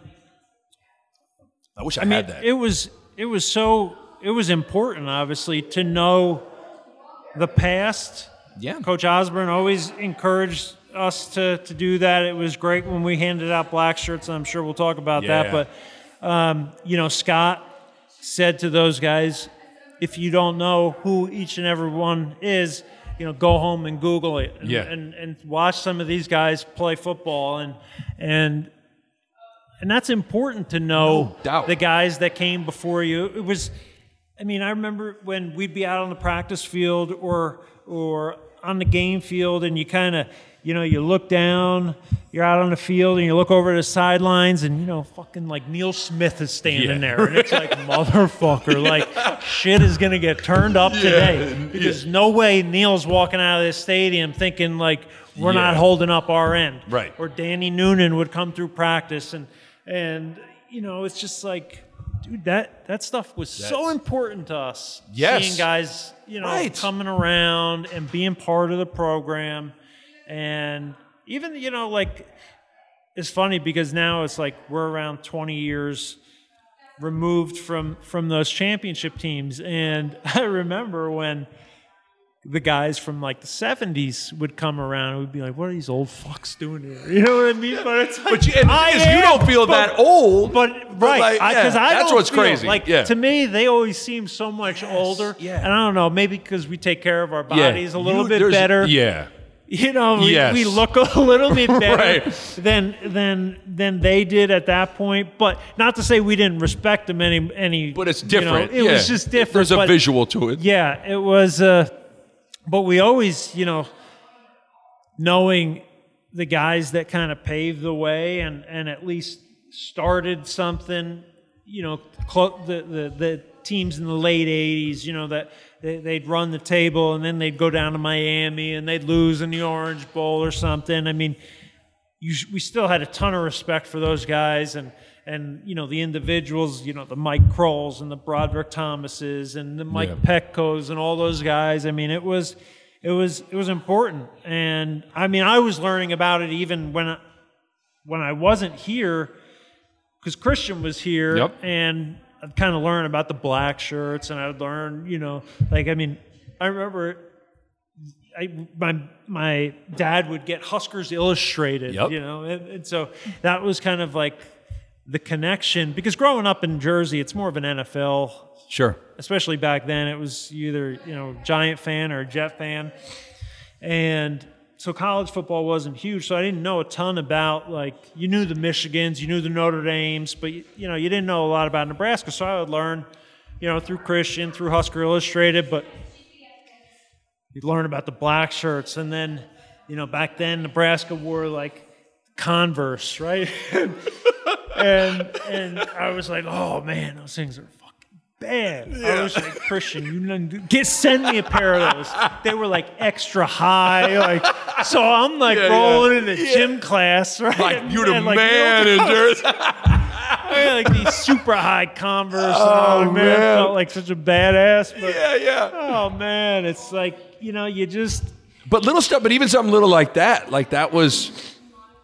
S1: I wish I,
S2: I mean,
S1: had that.
S2: it was it was so it was important, obviously, to know the past.
S1: yeah.
S2: Coach Osborne always encouraged us to to do that. It was great when we handed out black shirts, and I'm sure we'll talk about
S1: Yeah.
S2: that. But um, you know, Scott said to those guys, if you don't know who each and every one is, you know, go home and Google it, and,
S1: Yeah.
S2: and and watch some of these guys play football, and and and that's important to know
S1: No
S2: the guys that came before you. It was, I mean, I remember when we'd be out on the practice field or or on the game field and you kind of, you know, you look down, you're out on the field and you look over the sidelines and, you know, fucking like Neil Smith is standing
S1: Yeah.
S2: there. And it's like, [LAUGHS] motherfucker, like shit is going to get turned up today. Because no way Neil's walking out of this stadium thinking like, we're not holding up our end.
S1: Right.
S2: Or Danny Noonan would come through practice and, and, you know, it's just like, dude, that, that stuff was so important to us.
S1: Yes.
S2: Seeing guys, you know,
S1: Right.
S2: coming around and being part of the program. And even, you know, like, it's funny because now it's like we're around 20 years removed from from those championship teams and [LAUGHS] i remember when the guys from like the 70s would come around and we'd be like what are these old fucks doing here [LAUGHS] you know what i mean but it's like,
S1: But you, and
S2: I
S1: is, you don't feel
S2: but-
S1: that old.
S2: but right,
S1: like,
S2: because
S1: yeah,
S2: I,
S1: that's
S2: don't
S1: what's
S2: feel-
S1: crazy.
S2: Like
S1: Yeah.
S2: to me, they always seem so much older.
S1: yeah.
S2: and I don't know, maybe because we take care of our
S1: Yeah.
S2: bodies a little
S1: You-
S2: bit better.
S1: Yeah. [LAUGHS]
S2: You know, we,
S1: Yes.
S2: we look [LAUGHS] a little bit better [LAUGHS]
S1: Right.
S2: than than than they did at that point. But not to say we didn't respect them any any.
S1: But it's
S2: you know,
S1: different.
S2: it
S1: yeah.
S2: was just different.
S1: There's a
S2: but-
S1: visual to it.
S2: yeah, it was. Uh, but we always, you know, knowing the guys that kind of paved the way and and at least started something. You know, clo- the the the teams in the late '80s. You know that. They, they'd run the table and then they'd go down to Miami and they'd lose in the Orange Bowl or something. I mean, you, we still had a ton of respect for those guys and and you know the individuals, you know the Mike Croels and the Broderick Thomases and the Mike
S1: Yeah.
S2: Petcos and all those guys. I mean, it was it was it was important, and I mean, I was learning about it even when I, when I wasn't here because Christian was here,
S1: Yep.
S2: and I'd kind of learn about the black shirts, and I'd learn, you know, like I mean, I remember I, my my dad would get Huskers Illustrated,
S1: Yep.
S2: you know, and, and so that was kind of like the connection because growing up in Jersey, it's more of an NFL,
S1: Sure.
S2: especially back then. It was either you know Giant fan or Jet fan, and so college football wasn't huge. So I didn't know a ton about like you knew the Michigans, you knew the Notre Dames, but you, you know you didn't know a lot about Nebraska. So I would learn, you know, through Christian, through Husker Illustrated, but you'd learn about the black shirts, and then you know back then Nebraska wore like Converse, right? [LAUGHS] and and I was like, oh man, those things are bad. I was like, Christian, you get send me a pair of those. They were like extra high, like so. I'm like
S1: Yeah, yeah.
S2: rolling into gym class, right?
S1: Like you're the
S2: like,
S1: man
S2: you know, I had, like these super high Converse.
S1: Oh,
S2: and, man,
S1: man.
S2: I felt like such a badass. But
S1: yeah, yeah.
S2: oh man, it's like you know, you just
S1: But little stuff, but even something little like that, like that was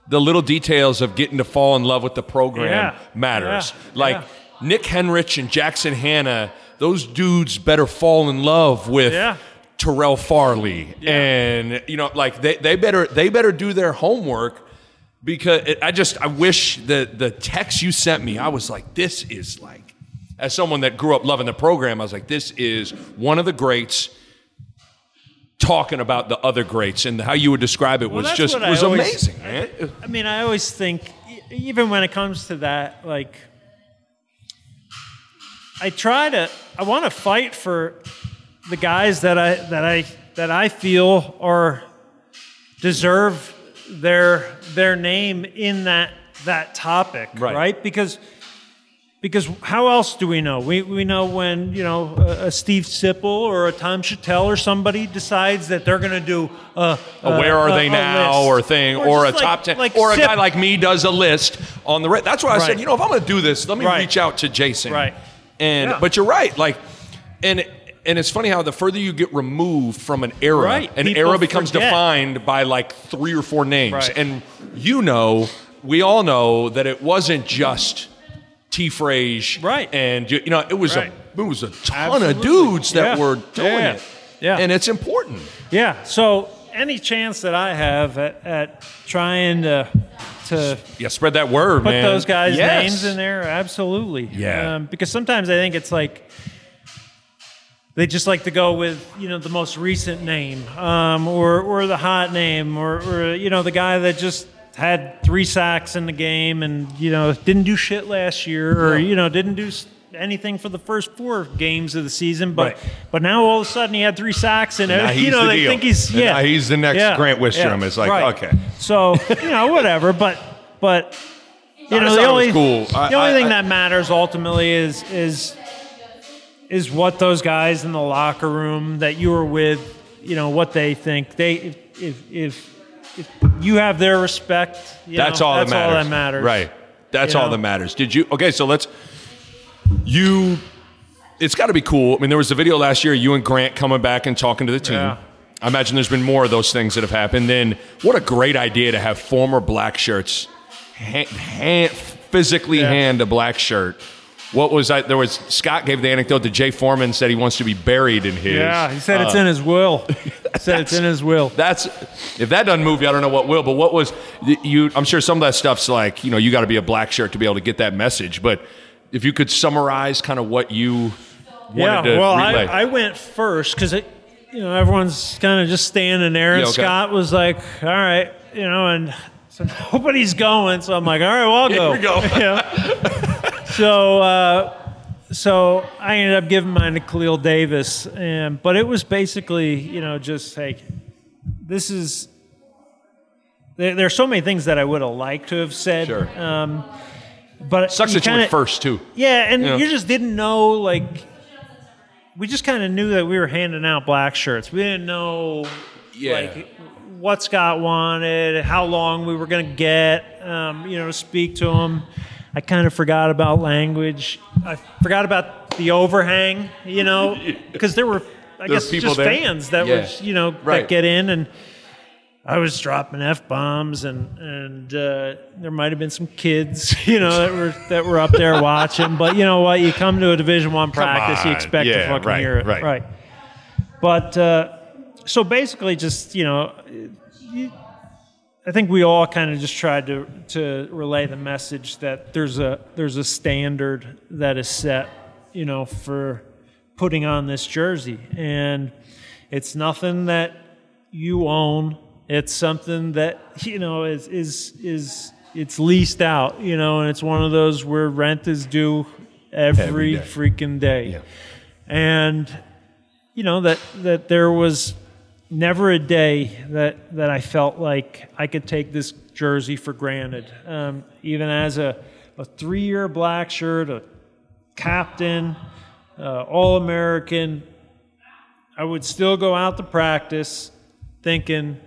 S1: the little details of getting to fall in love with the program
S2: Yeah.
S1: matters.
S2: Yeah.
S1: Like
S2: Yeah.
S1: Nick Henrich and Jackson Hannah, those dudes better fall in love with
S2: Yeah.
S1: Terrell Farley. And you know, like they, they better they better do their homework because it, I just I wish the the text you sent me, I was like, this is like as someone that grew up loving the program, I was like, this is one of the greats talking about the other greats and how you would describe it was just was
S2: always-
S1: amazing, man.
S2: I mean, I always think, even when it comes to that, like, I try to, I want to fight for the guys that I that I that I feel are deserve their their name in that that topic,
S1: Right.
S2: right? Because because how else do we know? We, we know when you know a, a Steve Sipple or a Tom Shatel or somebody decides that they're going to do a,
S1: A where are
S2: a-
S1: they
S2: a
S1: now or thing or, a
S2: just
S1: top 10
S2: like
S1: or a
S2: Sip-
S1: guy like me does a list on the re- that's why I said you know if I'm going to do this let me
S2: Right.
S1: reach out to Jason
S2: Right.
S1: And
S2: Yeah.
S1: but you're right like and and it's funny how the further you get removed from an era
S2: Right.
S1: an
S2: People
S1: era becomes
S2: forget.
S1: defined by like three or four names
S2: Right.
S1: and you know we all know that it wasn't just T. Frage,
S2: Right.
S1: And you, you know, it was
S2: Right.
S1: a it was a ton
S2: Absolutely.
S1: of dudes that
S2: Yeah.
S1: were doing
S2: Yeah.
S1: it.
S2: Yeah.
S1: and it's important.
S2: Yeah. So any chance that I have at, at trying to to
S1: Yeah, spread that word,
S2: put
S1: man.
S2: those guys'
S1: Yes.
S2: names in there, absolutely.
S1: Yeah.
S2: Um, because sometimes I think it's like they just like to go with you know the most recent name, um, or or the hot name, or, or you know the guy that just had three sacks in the game and you know didn't do shit last year, or you know didn't do anything for the first four games of the season, but
S1: Right.
S2: but now all of a sudden he had three sacks and
S1: he's
S2: you know
S1: the
S2: they
S1: deal.
S2: think he's
S1: And
S2: yeah
S1: he's the next
S2: yeah,
S1: Grant Wistrom.
S2: yeah,
S1: It's like,
S2: right.
S1: okay.
S2: so you know whatever, but but [LAUGHS] you know the only
S1: cool. I-
S2: the only
S1: I-
S2: thing
S1: I-
S2: that matters ultimately is is is what those guys in the locker room that you were with, you know, what they think. They if if if, if you have their respect, you
S1: That's
S2: know,
S1: all
S2: that's
S1: that matters.
S2: all that matters.
S1: Right. That's
S2: You
S1: all
S2: know?
S1: that matters. Did you? Okay, so let's. You. It's got to be cool. I mean, there was a video last year, you and Grant coming back and talking to the team.
S2: Yeah.
S1: I imagine there's been more of those things that have happened. Then, what a great idea to have former black shirts hand, hand, physically
S2: Yeah.
S1: hand a black shirt. What was that? There was Scott gave the anecdote that Jay Foreman said he wants to be buried in his.
S2: Yeah, he said it's
S1: Uh,
S2: in his will. [LAUGHS] He said it's in his will.
S1: That's if that doesn't move you, I don't know what will. But what was you? I'm sure some of that stuff's like you know you got to be a black shirt to be able to get that message. But if you could summarize kind of what you wanted
S2: Yeah, well, I. I went first because you know everyone's kind of just standing there, and
S1: Yeah, okay.
S2: Scott was like, "All right," you know, and so nobody's going, so I'm like, "All right, well, I'll go."
S1: we go. [LAUGHS]
S2: Yeah. so, uh, so I ended up giving mine to Khalil Davis, and but it was basically, you know, just like this is. There, there are so many things that I would have liked to have said.
S1: Sure.
S2: Um, but
S1: Sucks
S2: you
S1: that you
S2: kinda-
S1: went first too.
S2: yeah, and
S1: Yeah.
S2: you just didn't know like we just kind of knew that we were handing out black shirts. We didn't know
S1: Yeah.
S2: like what Scott wanted, how long we were going to get, um, you know, to speak to him. I kind of forgot about language. I forgot about the overhang, you know, [LAUGHS] because there were, I
S1: There
S2: guess, just
S1: there?
S2: fans that
S1: Yeah.
S2: were, you know,
S1: Right.
S2: that get in and. I was dropping f bombs, and and uh, there might have been some kids, [LAUGHS] you know, that were that were up there watching. But you know what? You come to a Division One practice, you expect
S1: Yeah,
S2: to fucking
S1: right,
S2: hear it,
S1: right.
S2: But uh, so basically, just you know, you, I think we all kind of just tried to to relay the message that there's a there's a standard that is set, you know, for putting on this jersey, and it's nothing that you own. It's something that you know is is is it's leased out, you know, and it's one of those where rent is due every,
S1: Every day.
S2: freaking day.
S1: Yeah.
S2: And you know that that there was never a day that that I felt like I could take this jersey for granted. Um, even as a a three year black shirt, a captain, uh, all American, I would still go out to practice thinking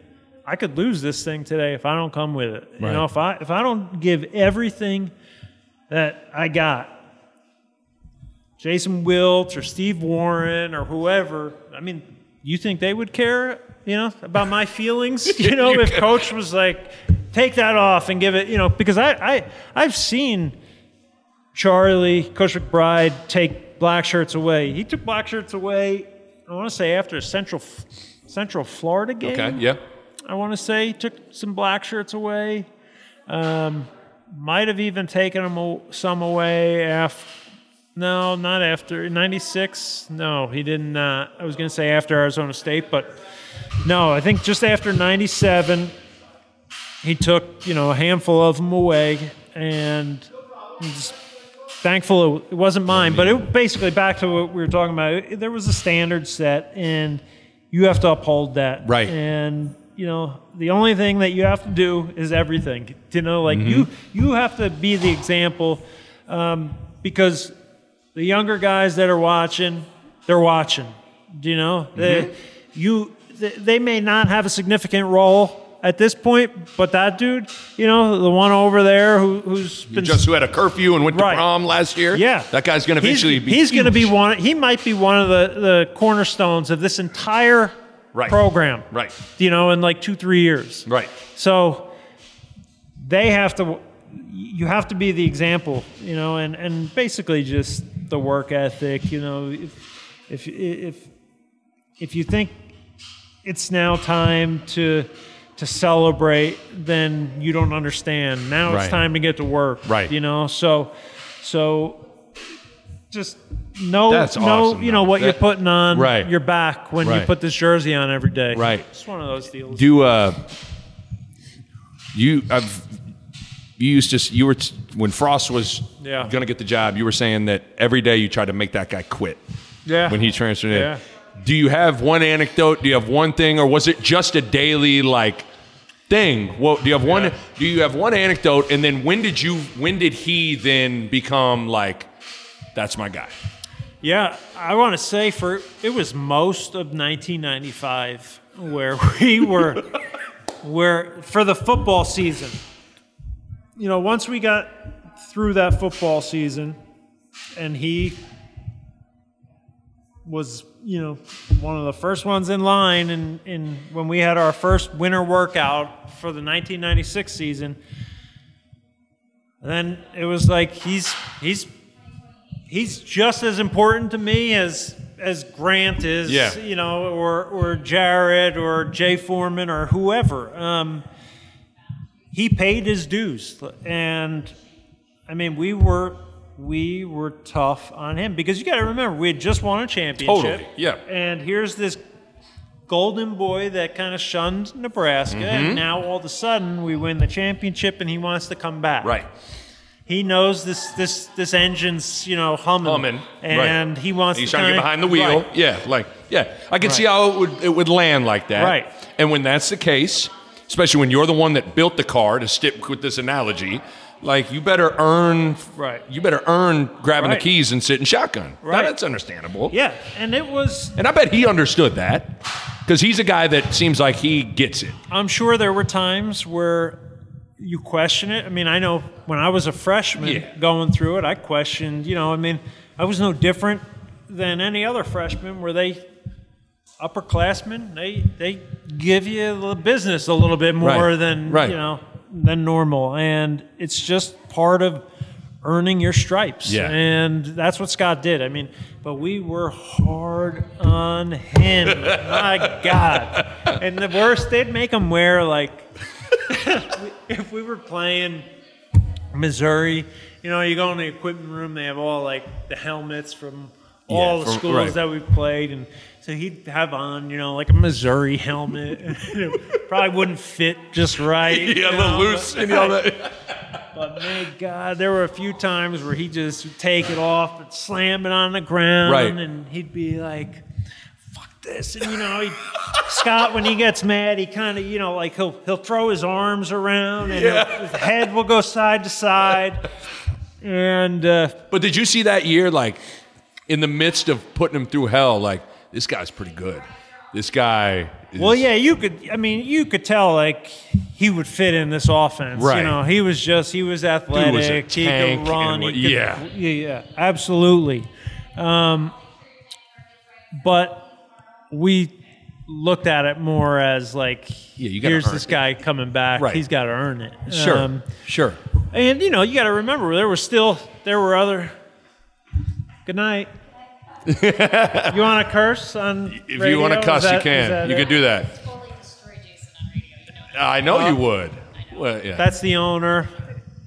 S2: I could lose this thing today if I don't come with it. You know, if I if I don't give everything that I got, Jason Wiltz or Steve Warren or whoever, I mean, you think they would care, you know, about my [LAUGHS] feelings? You know, if coach was like, take that off and give it, you know, because I, I I've seen Charlie, Coach McBride take black shirts away. He took black shirts away, I want to say after a Central Central Florida game.
S1: Okay. Yeah.
S2: I want to say he took some black shirts away. Um, might have even taken them some away after. No, not after '96. No, he didn't. Uh, I was going to say after Arizona State, but no, I think just after '97, he took you know a handful of them away, and just thankful it wasn't mine. But it basically back to what we were talking about. There was a standard set, and you have to uphold that.
S1: Right.
S2: And you know, the only thing that you have to do is everything. You know, like you you have to be the example um, because the younger guys that are watching, they're watching. Do you know? They, you they, they may not have a significant role at this point, but that dude, you know, the one over there who, who's been
S1: Just who had a curfew and went
S2: Right.
S1: to prom last year.
S2: yeah,
S1: That guy's going to
S2: He's-
S1: eventually be.
S2: He's going to be one. He might be one of the the cornerstones of this entire
S1: Right.
S2: program.
S1: Right.
S2: You know, in like two three years.
S1: Right.
S2: So they have to. You have to be the example. You know, and and basically just the work ethic. You know, if if if if you think it's now time to to celebrate, then you don't understand. Now
S1: Right.
S2: it's time to get to work.
S1: Right.
S2: You know, so so just know
S1: That's
S2: know
S1: awesome,
S2: you know
S1: though.
S2: what you're putting on
S1: Right.
S2: your back when you
S1: Right.
S2: put this jersey on every day.
S1: Right.
S2: It's one of those deals.
S1: Do uh, you? I've you used to you were when Frost was
S2: Yeah.
S1: going to get the job. You were saying that every day you tried to make that guy quit.
S2: Yeah.
S1: When he transferred in.
S2: Yeah.
S1: Do you have one anecdote? Do you have one thing, or was it just a daily like thing? Well, do you have one? Do you have one anecdote? And then when did you? When did he then become like? That's my guy.
S2: Yeah, I want to say for it was most of 1995 where [LAUGHS] we were where for the football season. You know, once we got through that football season and he was, you know, one of the first ones in line and in when we had our first winter workout for the 1996 season, then it was like he's he's he's just as important to me as as Grant is,
S1: Yeah.
S2: you know, or or Jared or Jay Foreman or whoever. Um, he paid his dues, and I mean, we were we were tough on him because you got to remember we had just won a championship.
S1: Totally, yeah.
S2: And here's this golden boy that kind of shunned Nebraska,
S1: Mm-hmm.
S2: and now all of a sudden we win the championship, and he wants to come back
S1: Right.
S2: He knows this this this engine's you know humming,
S1: Humming,
S2: and
S1: right.
S2: he wants
S1: He's
S2: to
S1: trying to get behind the wheel.
S2: Right.
S1: Yeah, like yeah, I can see how it would it would land like that.
S2: Right.
S1: And when that's the case, especially when you're the one that built the car, to stick with this analogy, like you better earn.
S2: Right.
S1: You better earn grabbing
S2: Right.
S1: the keys and sitting shotgun. Now,
S2: Right.
S1: that's understandable.
S2: Yeah, and it was.
S1: And I bet he understood that because he's a guy that seems like he gets it.
S2: I'm sure there were times where you question it. I mean, I know when I was a freshman
S1: Yeah.
S2: going through it, I questioned. You know, I mean, I was no different than any other freshman. Where they upperclassmen, they they give you the business a little bit more
S1: Right.
S2: than
S1: Right.
S2: you know than normal, and it's just part of earning your stripes.
S1: Yeah.
S2: and that's what Scott did. I mean, but we were hard on him. [LAUGHS] My God, and the worst, they'd make him wear like [LAUGHS] if we were playing Missouri, you know, you go in the equipment room, they have all like the helmets from all
S1: Yeah,
S2: the
S1: from-
S2: schools
S1: right.
S2: that we've played, and so he'd have on, you know, like a Missouri helmet. [LAUGHS] probably wouldn't fit just right. you [LAUGHS]
S1: Yeah, a little loose
S2: but-
S1: and all that.
S2: But my God, there were a few times where he'd just would take it off and slam it on the ground,
S1: Right.
S2: and he'd be like, "Fuck this!" And you know, he, Scott, when he gets mad, he kind of, you know, like he'll he'll throw his arms around, and he'll- his head will go side to side, and uh,
S1: But did you see that year, like in the midst of putting him through hell, like this guy's pretty good. This guy. Is,
S2: well, yeah, you could. I mean, you could tell like he would fit in this offense.
S1: Right.
S2: You know, he was just he was athletic.
S1: was a
S2: he could run.
S1: what-
S2: he could,
S1: yeah.
S2: yeah, yeah, absolutely. Um, but we looked at it more as like,
S1: Yeah, you gotta
S2: here's
S1: earn
S2: this
S1: it.
S2: guy coming back.
S1: Right.
S2: He's got to earn it.
S1: Sure.
S2: Um,
S1: sure.
S2: and you know, you got to remember there was still there were other. Good night. [LAUGHS] you want to curse on?
S1: If you want to cuss,
S2: Is
S1: you can. You
S2: it?
S1: could do that.
S3: totally destroy Jason. You know that.
S1: I know you would. Well, yeah.
S2: That's the owner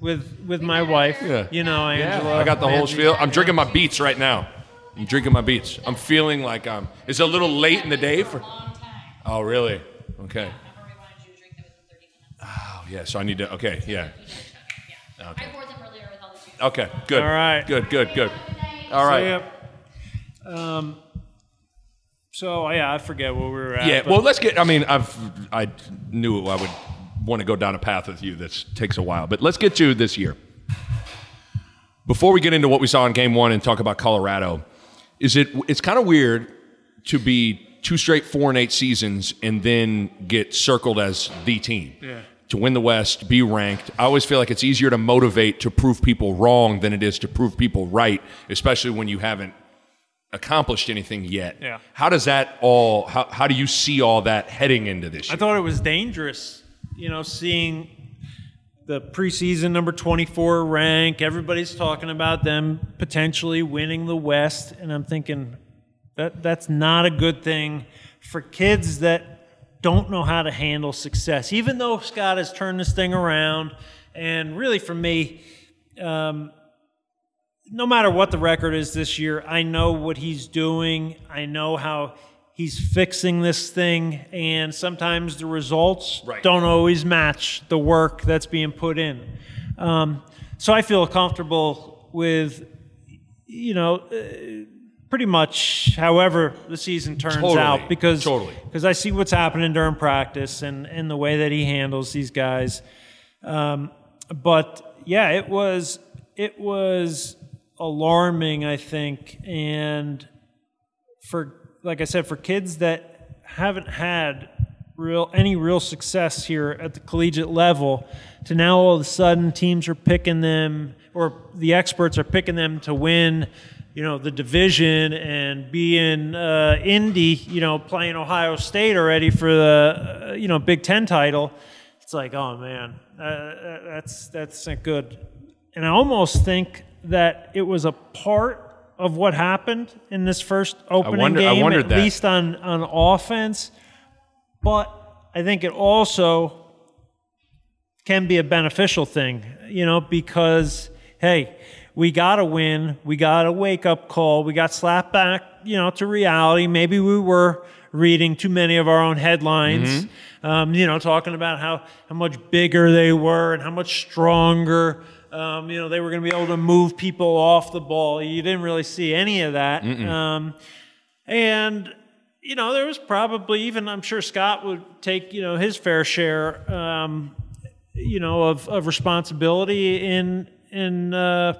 S2: with with my wife.
S1: Yeah.
S2: You know, Angela.
S1: I got the whole
S2: Nancy.
S1: spiel. I'm drinking my beats right now. I'm drinking my beats. I'm feeling like I'm. It's a little late in the day for. Oh, really? Okay.
S3: I've already wanted you to drink them within 30 minutes.
S1: Oh, yeah. So I need to. Okay. Yeah.
S3: Yeah.
S1: Okay.
S3: I poured them earlier with all the juice.
S1: Okay. Good.
S2: All right.
S1: Good. Good. Good. All
S2: So, yeah. Um. So yeah, I forget where we were at.
S1: Yeah. Well, let's get. I mean, I've. I knew I would want to go down a path with you that takes a while, but let's get to this year. Before we get into what we saw in Game One and talk about Colorado, is it? It's kind of weird to be two straight four and eight seasons and then get circled as the team.
S2: Yeah.
S1: To win the West, be ranked. I always feel like it's easier to motivate to prove people wrong than it is to prove people right, especially when you haven't accomplished anything yet.
S2: Yeah.
S1: How does that all? How, how do you see all that heading into this
S2: I thought it was dangerous. You know, seeing the preseason number 24 rank, everybody's talking about them potentially winning the West, and I'm thinking that that's not a good thing for kids that don't know how to handle success. Even though Scott has turned this thing around, and really for me, um, no matter what the record is this year, I know what he's doing. I know how he's fixing this thing, and sometimes the results
S1: Right.
S2: don't always match the work that's being put in. Um, so I feel comfortable with, you know, uh, pretty much however the season turns
S1: Totally.
S2: out because
S1: Totally.
S2: because I see what's happening during practice and, and the way that he handles these guys. Um, but yeah, it was it was alarming, I think, and for like I said, for kids that haven't had real any real success here at the collegiate level, to now all of a sudden teams are picking them or the experts are picking them to win. You know the division and be in uh, Indy. You know playing Ohio State already for the uh, you know Big Ten title. It's like oh man, uh, that's that's not good. And I almost think that it was a part of what happened in this first opening
S1: wonder-
S2: game, at
S1: that.
S2: least on on offense. But I think it also can be a beneficial thing, you know, because hey, we got to win, we got a wake up call, we got slapped back, you know, to reality. Maybe we were reading too many of our own headlines, um, you know, talking about how how much bigger they were and how much stronger. Um, you know, they were going to be able to move people off the ball. You didn't really see any of that. Um, and you know, there was probably even I'm sure Scott would take you know his fair share, um, you know, of, of responsibility in in uh,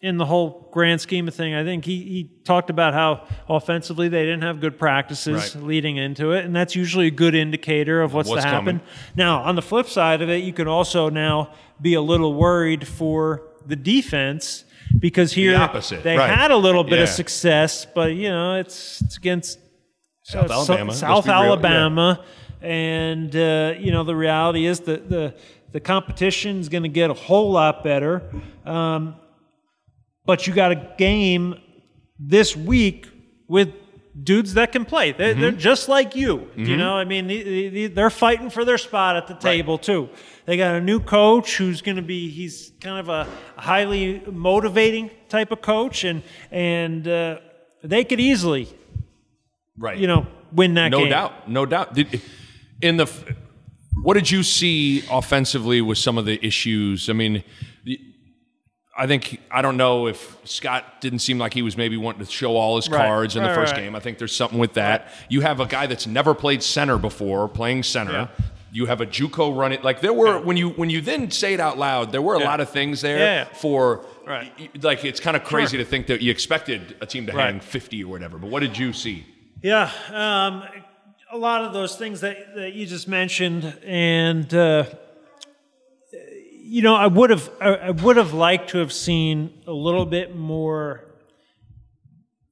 S2: in the whole grand scheme of thing. I think he he talked about how offensively they didn't have good practices
S1: Right.
S2: leading into it, and that's usually a good indicator of what's,
S1: What's
S2: to happen.
S1: coming.
S2: Now, on the flip side of it, you can also now be a little worried for the defense. Because here
S1: opposite,
S2: they
S1: right.
S2: had a little bit
S1: Yeah.
S2: of success, but you know it's it's against
S1: South
S2: uh,
S1: Alabama.
S2: South. Alabama, and uh, you know the reality is that the the competition is going to get a whole lot better. Um, but you got a game this week with dudes that can play. They're, they're just like you. You know, I mean, the- the- they're fighting for their spot at the table too. They got a new coach who's going to be. He's kind of a highly motivating type of coach, and and uh, they could easily,
S1: Right.
S2: you know, win that
S1: no
S2: game.
S1: doubt, no doubt. Did, in the, what did you see offensively with some of the issues? I mean, I think I don't know if Scott didn't seem like he was maybe wanting to show all his
S2: Right,
S1: cards in the
S2: right,
S1: first
S2: right.
S1: game. I think there's something with that. You have a guy that's never played center before playing center.
S2: Yeah.
S1: You have a JUCO run it like there were when you when you then say it out loud. There were a
S2: Yeah.
S1: lot of things there
S2: Yeah.
S1: for
S2: Right.
S1: like it's kind of crazy
S2: Sure.
S1: to think that you expected a team to
S2: Right.
S1: hang 50 or whatever. But what did you see?
S2: Yeah, um, a lot of those things that, that you just mentioned, and uh, you know, I would have I, would have liked to have seen a little bit more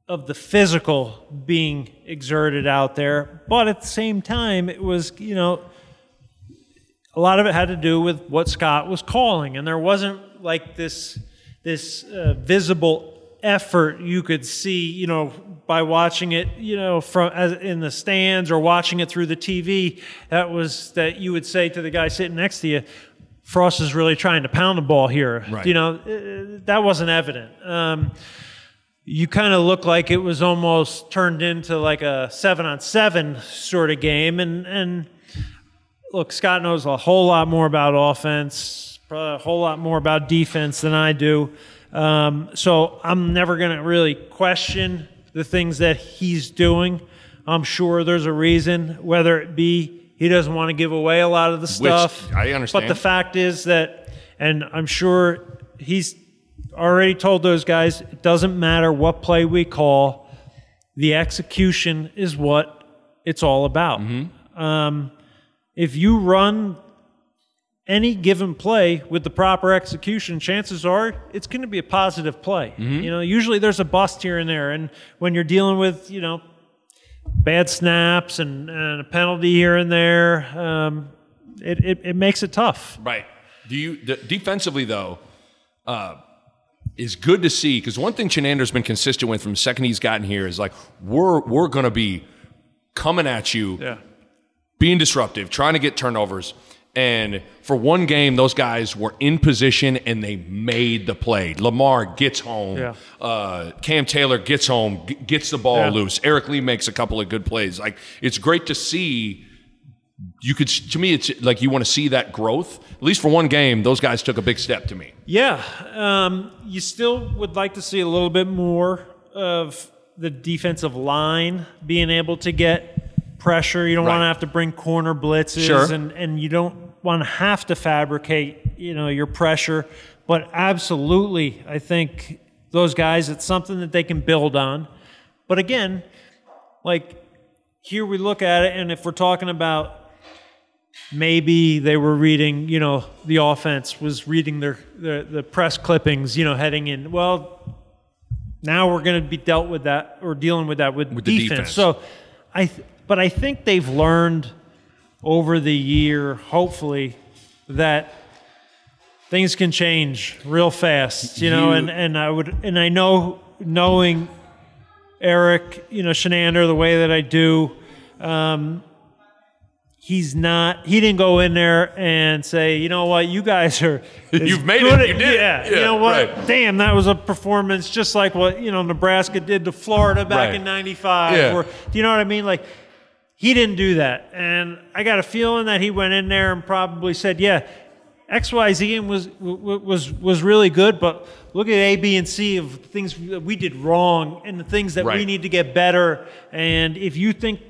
S2: of the physical being exerted out there, but at the same time, it was you know a lot of it had to do with what Scott was calling, and there wasn't like this this uh, visible effort you could see, you know, by watching it, you know, from as in the stands or watching it through the TV. That was that you would say to the guy sitting next to you, "Frost is really trying to pound the ball here."
S1: Right.
S2: You know, uh, that wasn't evident. Um, you kind of look like it was almost turned into like a seven on seven sort of game, and and look, Scott knows a whole lot more about offense, probably a whole lot more about defense than I do. Um, so I'm never going to really question the things that he's doing. I'm sure there's a reason, whether it be he doesn't want to give away a lot of the stuff.
S1: I understand.
S2: But the fact is that, and I'm sure he's already told those guys, it doesn't matter what play we call, the execution is what it's all about. Um, if you run any given play with the proper execution, chances are it's going to be a positive play. You know, usually there's a bust here and there, and when you're dealing with you know bad snaps and, and a penalty here and there, um, it, it it makes it tough.
S1: Right. Do you the, defensively though? Uh, is good to see because one thing Chinander's been consistent with from the second he's gotten here is like we're we're going to be coming at you,
S2: Yeah.
S1: being disruptive, trying to get turnovers. And for one game, those guys were in position and they made the play. Lamar gets home.
S2: Yeah.
S1: Uh, Cam Taylor gets home, g- gets the ball
S2: Yeah.
S1: loose. Eric Lee makes a couple of good plays. Like it's great to see you could to me it's like you want to see that growth. At least for one game, those guys took a big step to me.
S2: Yeah, um, you still would like to see a little bit more of the defensive line being able to get pressure. You don't
S1: Right.
S2: want to have to bring corner blitzes,
S1: Sure.
S2: and and you don't want to have to fabricate, you know, your pressure. But absolutely, I think those guys, it's something that they can build on. But again, like here we look at it, and if we're talking about maybe they were reading, you know, the offense was reading their the, the press clippings, you know, heading in. Well, now we're going to be dealt with that or dealing with that with,
S1: With the
S2: defense.
S1: defense.
S2: So I, th- but I think they've learned over the year, hopefully, that things can change real fast, you know, and, and I would, and I know knowing Eric, you know, Chinander the way that I do, um, he's not, he didn't go in there and say, you know what, you guys are, [LAUGHS]
S1: You've made it, you did it.
S2: Yeah, you
S1: Yeah,
S2: know what,
S1: right.
S2: damn, that was a performance just like what, you know, Nebraska did to Florida back
S1: Right.
S2: in 95.
S1: Yeah.
S2: Or, do you know what I mean? Like, he didn't do that. And I got a feeling that he went in there and probably said, yeah, XYZ and was was was really good, but look at A, B, and C of things that we did wrong and the things that we need to get better. And if you think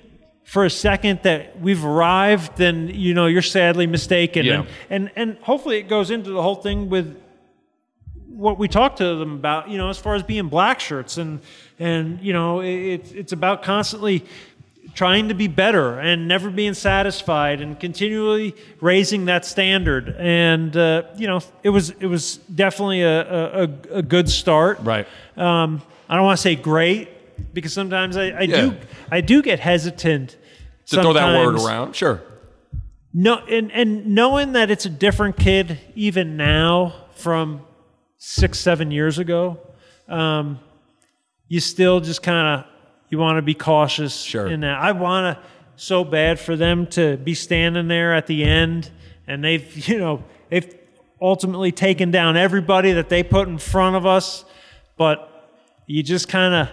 S2: for a second that we've arrived, then you know you're sadly mistaken.
S1: Yeah.
S2: And, and and hopefully it goes into the whole thing with what we talked to them about, you know, as far as being black shirts and and you know, it, it's it's about constantly trying to be better and never being satisfied and continually raising that standard. And uh, you know, it was it was definitely a a, a- good start.
S1: Right.
S2: Um, I don't want to say great because sometimes I, I
S1: Yeah.
S2: do I do get hesitant
S1: To throw that word around, sure.
S2: No, and and knowing that it's a different kid even now from six seven years ago, um, you still just kind of you want to be cautious
S1: Sure.
S2: in that. I want to so bad for them to be standing there at the end, and they've [LAUGHS] you know they've ultimately taken down everybody that they put in front of us, but you just kind of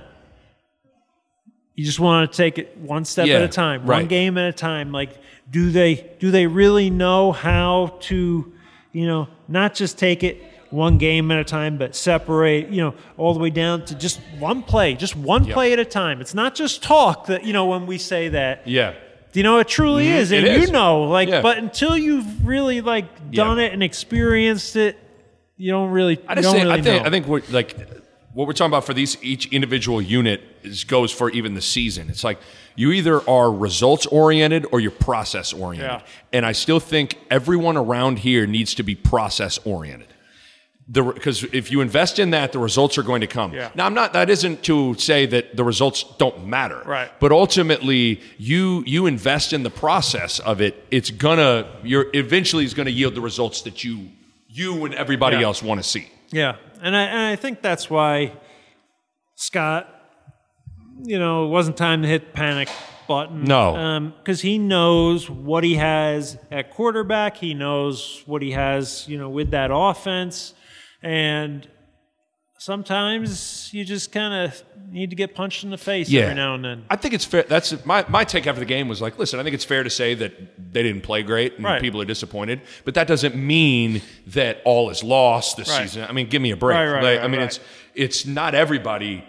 S2: you just want to take it one step
S1: Yeah,
S2: at a time, one game at a time. Like, do they do they really know how to, you know, not just take it one game at a time, but separate, you know, all the way down to just one play, just one play at a time. It's not just talk that you know when we say that.
S1: Yeah.
S2: Do you know, it truly mm-hmm. is,
S1: it
S2: and
S1: is.
S2: you know, like,
S1: Yeah.
S2: but until you've really like done
S1: Yeah.
S2: it and experienced it, you don't really.
S1: I
S2: you
S1: just
S2: don't
S1: think,
S2: really
S1: I think
S2: know.
S1: I think we're like what we're talking about for these each individual unit is goes for even the season. It's like you either are results oriented or you're process oriented.
S2: Yeah.
S1: And I still think everyone around here needs to be process oriented. Because if you invest in that, the results are going to come.
S2: Yeah.
S1: Now, I'm not. That isn't to say that the results don't matter.
S2: Right.
S1: But ultimately, you you invest in the process of it. It's gonna. You're eventually is going to yield the results that you you and everybody
S2: Yeah.
S1: else want to see.
S2: Yeah, and I, and I think that's why Scott, you know, it wasn't time to hit panic button.
S1: No.
S2: Um, because he knows what he has at quarterback. He knows what he has, you know, with that offense, and sometimes you just kind of need to get punched in the face every now and then.
S1: I think it's fair. That's my, my take after the game was like, listen, I think it's fair to say that they didn't play great and
S2: Right.
S1: people are disappointed, but that doesn't mean that all is lost this
S2: Right.
S1: season. I mean, give me a break.
S2: Right,
S1: Like, I mean, it's it's not everybody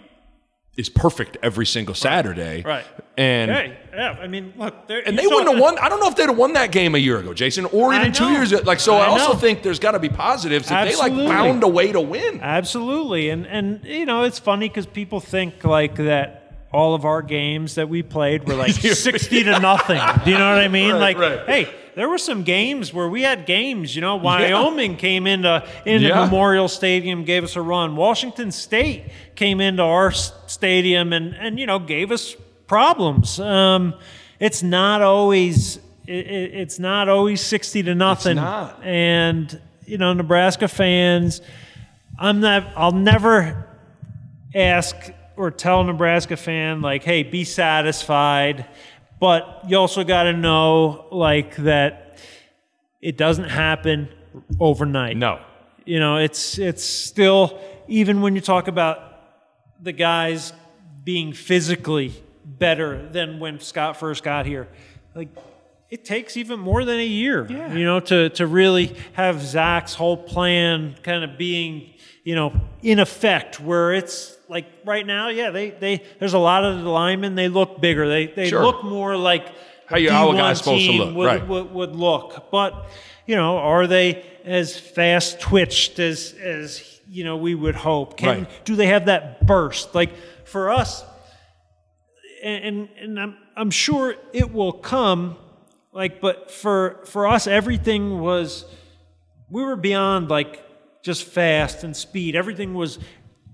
S1: is perfect every single Saturday,
S2: Right.
S1: And
S2: Hey, yeah, I mean, look,
S1: and they wouldn't have won. I don't know if they'd have won that game a year ago, Jason, or even two years. Like, so I,
S2: I
S1: also think there's got to be positives that they like found a way to win.
S2: Absolutely, and and you know it's funny because people think like that all of our games that we played were like [LAUGHS] sixty to [LAUGHS] nothing. Do you know what I mean?
S1: Right,
S2: like,
S1: right.
S2: hey, there were some games where we had games. You know, Wyoming came into into
S1: Yeah.
S2: Memorial Stadium, gave us a run. Washington State came into our stadium and and you know gave us problems. Um, it's not always. It, it- it's not always sixty to nothing.
S1: not.
S2: And you know, Nebraska fans, I'm not. I'll never ask or tell a Nebraska fan like, "Hey, be satisfied," but you also got to know like that it doesn't happen overnight.
S1: No,
S2: You know, it's it's still even when you talk about the guys being physically better than when Scott first got here. Like it takes even more than a year, you know, to, to really have Zach's whole plan kind of being, you know, in effect where it's like right now, yeah, they, they there's a lot of the linemen, they look bigger. They they
S1: Sure.
S2: look more like
S1: How you- how a guy's supposed to
S2: team
S1: look,
S2: would,
S1: right.
S2: would, would look. But, you know, are they as fast twitched as as you know we would hope? Can
S1: Right.
S2: do they have that burst? Like for us, and and I'm I'm sure it will come. Like, but for for us, everything was we were beyond like just fast and speed. Everything was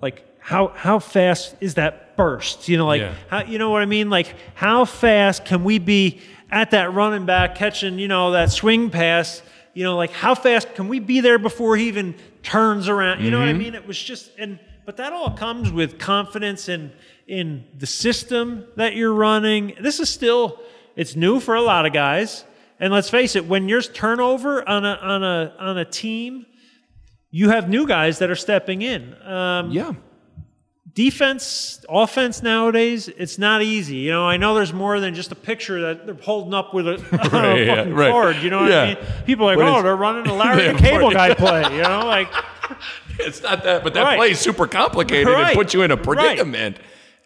S2: like how how fast is that burst? You know, like
S1: Yeah.
S2: how you know what I mean? Like how fast can we be at that running back catching you know that swing pass? You know, like how fast can we be there before he even turns around? You know what I mm-hmm. mean? It was just and but that all comes with confidence in in the system that you're running. This is still it's new for a lot of guys. And let's face it, when there's turnover on a on a on a team, you have new guys that are stepping in. Um,
S1: Yeah.
S2: defense, offense nowadays, it's not easy. You know, I know there's more than just a picture that they're holding up with a, on [LAUGHS] a [LAUGHS]
S1: Right, yeah,
S2: fucking
S1: right.
S2: card. You know what
S1: Yeah.
S2: I mean? People are like, oh, they're running a [LAUGHS] Larry the Cable. Guy play. You know, like [LAUGHS]
S1: It's not that, but that
S2: Right.
S1: play is super complicated
S2: Right.
S1: and puts you in a
S2: Right.
S1: predicament.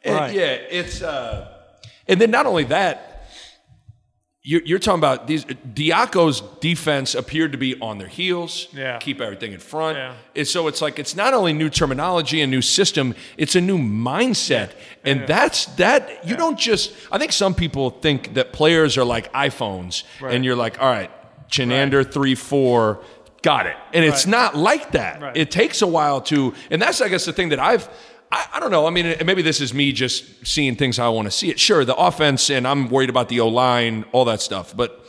S1: And
S2: Right.
S1: yeah, it's uh, and then not only that, you're, you're talking about these. Diaco's defense appeared to be on their heels,
S2: Yeah.
S1: keep everything in front.
S2: Yeah.
S1: And so it's like it's not only new terminology and new system, it's a new mindset, and that's that. You don't just. I think some people think that players are like iPhones, and you're like, all right, Chinander three four. Got it. And it's
S2: Right.
S1: not like that.
S2: Right.
S1: It takes a while to, and that's, I guess, the thing that I've, I, I don't know. I mean, maybe this is me just seeing things how I want to see it. Sure, the offense, and I'm worried about the O line, all that stuff. But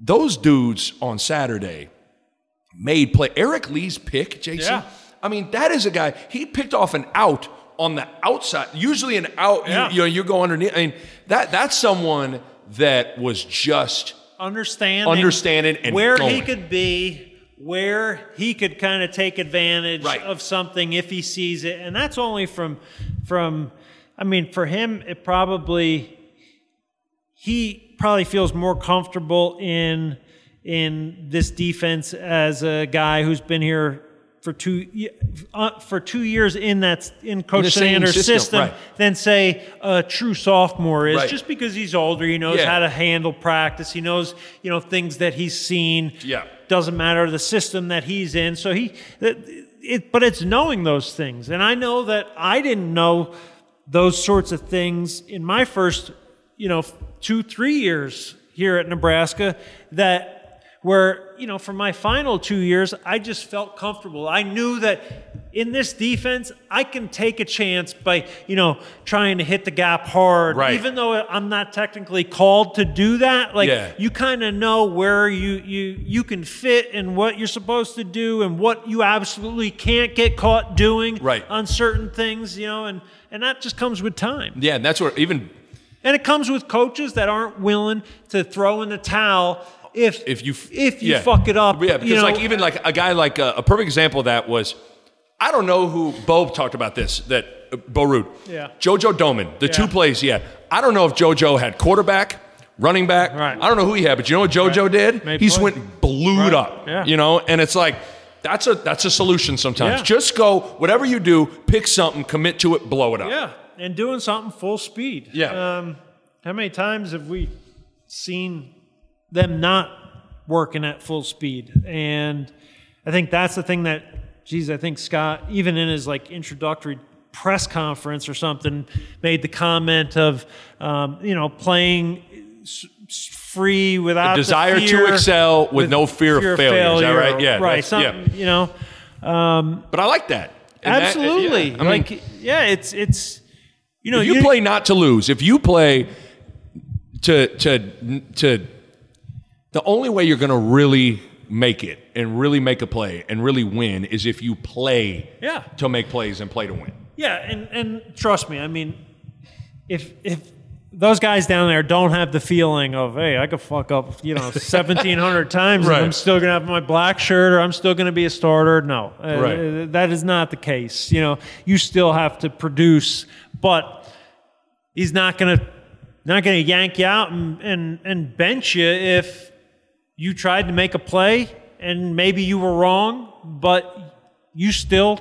S1: those dudes on Saturday made play. Eric Lee's pick, Jason.
S2: Yeah.
S1: I mean, that is a guy. He picked off an out on the outside. Usually, an out. you-
S2: Yeah.
S1: You, know, you go underneath. I mean, that that's someone that was just
S2: understanding,
S1: Understanding and
S2: where he could be, where he could kind of take advantage
S1: Right.
S2: of something if he sees it, and that's only from from. I mean, for him, it probably he probably feels more comfortable in in this defense as a guy who's been here for two uh, for two years in that in Coach
S1: same
S2: Sanders'
S1: system,
S2: system,
S1: right.
S2: than say a true sophomore is.
S1: Right.
S2: Just because he's older, he knows
S1: Yeah.
S2: how to handle practice. He knows you know things that he's seen.
S1: Yeah.
S2: doesn't matter the system that he's in. So he, it, it, but it's knowing those things, and I know that I didn't know those sorts of things in my first, you know, two three years here at Nebraska. That where you know for my final two years i just felt comfortable i knew that in this defense i can take a chance by you know trying to hit the gap hard
S1: Right.
S2: even though i'm not technically called to do that like
S1: Yeah.
S2: you kind of know where you you you can fit and what you're supposed to do and what you absolutely can't get caught doing
S1: Right.
S2: on certain things you know and and that just comes with time
S1: yeah. And that's where even
S2: and it comes with coaches that aren't willing to throw in the towel if
S1: if you
S2: if you
S1: yeah.
S2: fuck it up.
S1: Yeah, because
S2: you know,
S1: like even like a guy like uh, a perfect example of that was I don't know who Bo talked about this that uh, Bo Ruud.
S2: Yeah.
S1: Jojo Domann, the
S2: Yeah.
S1: two plays. Yeah, I don't know if Jojo had quarterback. Running back,
S2: Right.
S1: I don't know who he had, but you know what JoJo
S2: Right.
S1: did?
S2: Made
S1: he just went blew it
S2: Right.
S1: up.
S2: Yeah.
S1: You know, and it's like that's a that's a solution sometimes.
S2: Yeah.
S1: Just go whatever you do, pick something, commit to it, blow it up.
S2: yeah, and doing something full speed.
S1: Yeah.
S2: Um, how many times have we seen them not working at full speed? And I think that's the thing that, geez, I think Scott, even in his like introductory press conference or something, made the comment of, um, you know, playing free without the
S1: desire to
S2: fear-
S1: excel with no fear of failure. Is that right? Yeah,
S2: right.
S1: yeah.
S2: You know.
S1: But I like that. And that-
S2: Absolutely.
S1: yeah. I mean,
S2: like, yeah, it's it's you know
S1: if you, play not to lose, if you play to to to the only way you're going to really make it and really make a play and really win is if you play
S2: Yeah.
S1: to make plays and play to win.
S2: Yeah, and and trust me, I mean, if if those guys down there don't have the feeling of, hey, I could fuck up, you know, [LAUGHS] seventeen hundred times,
S1: Right.
S2: and I'm still gonna have my black shirt, or I'm still gonna be a starter. No, Uh, that is not the case. You know, you still have to produce, but he's not gonna not going to yank you out and, and and bench you if you tried to make a play and maybe you were wrong, but you still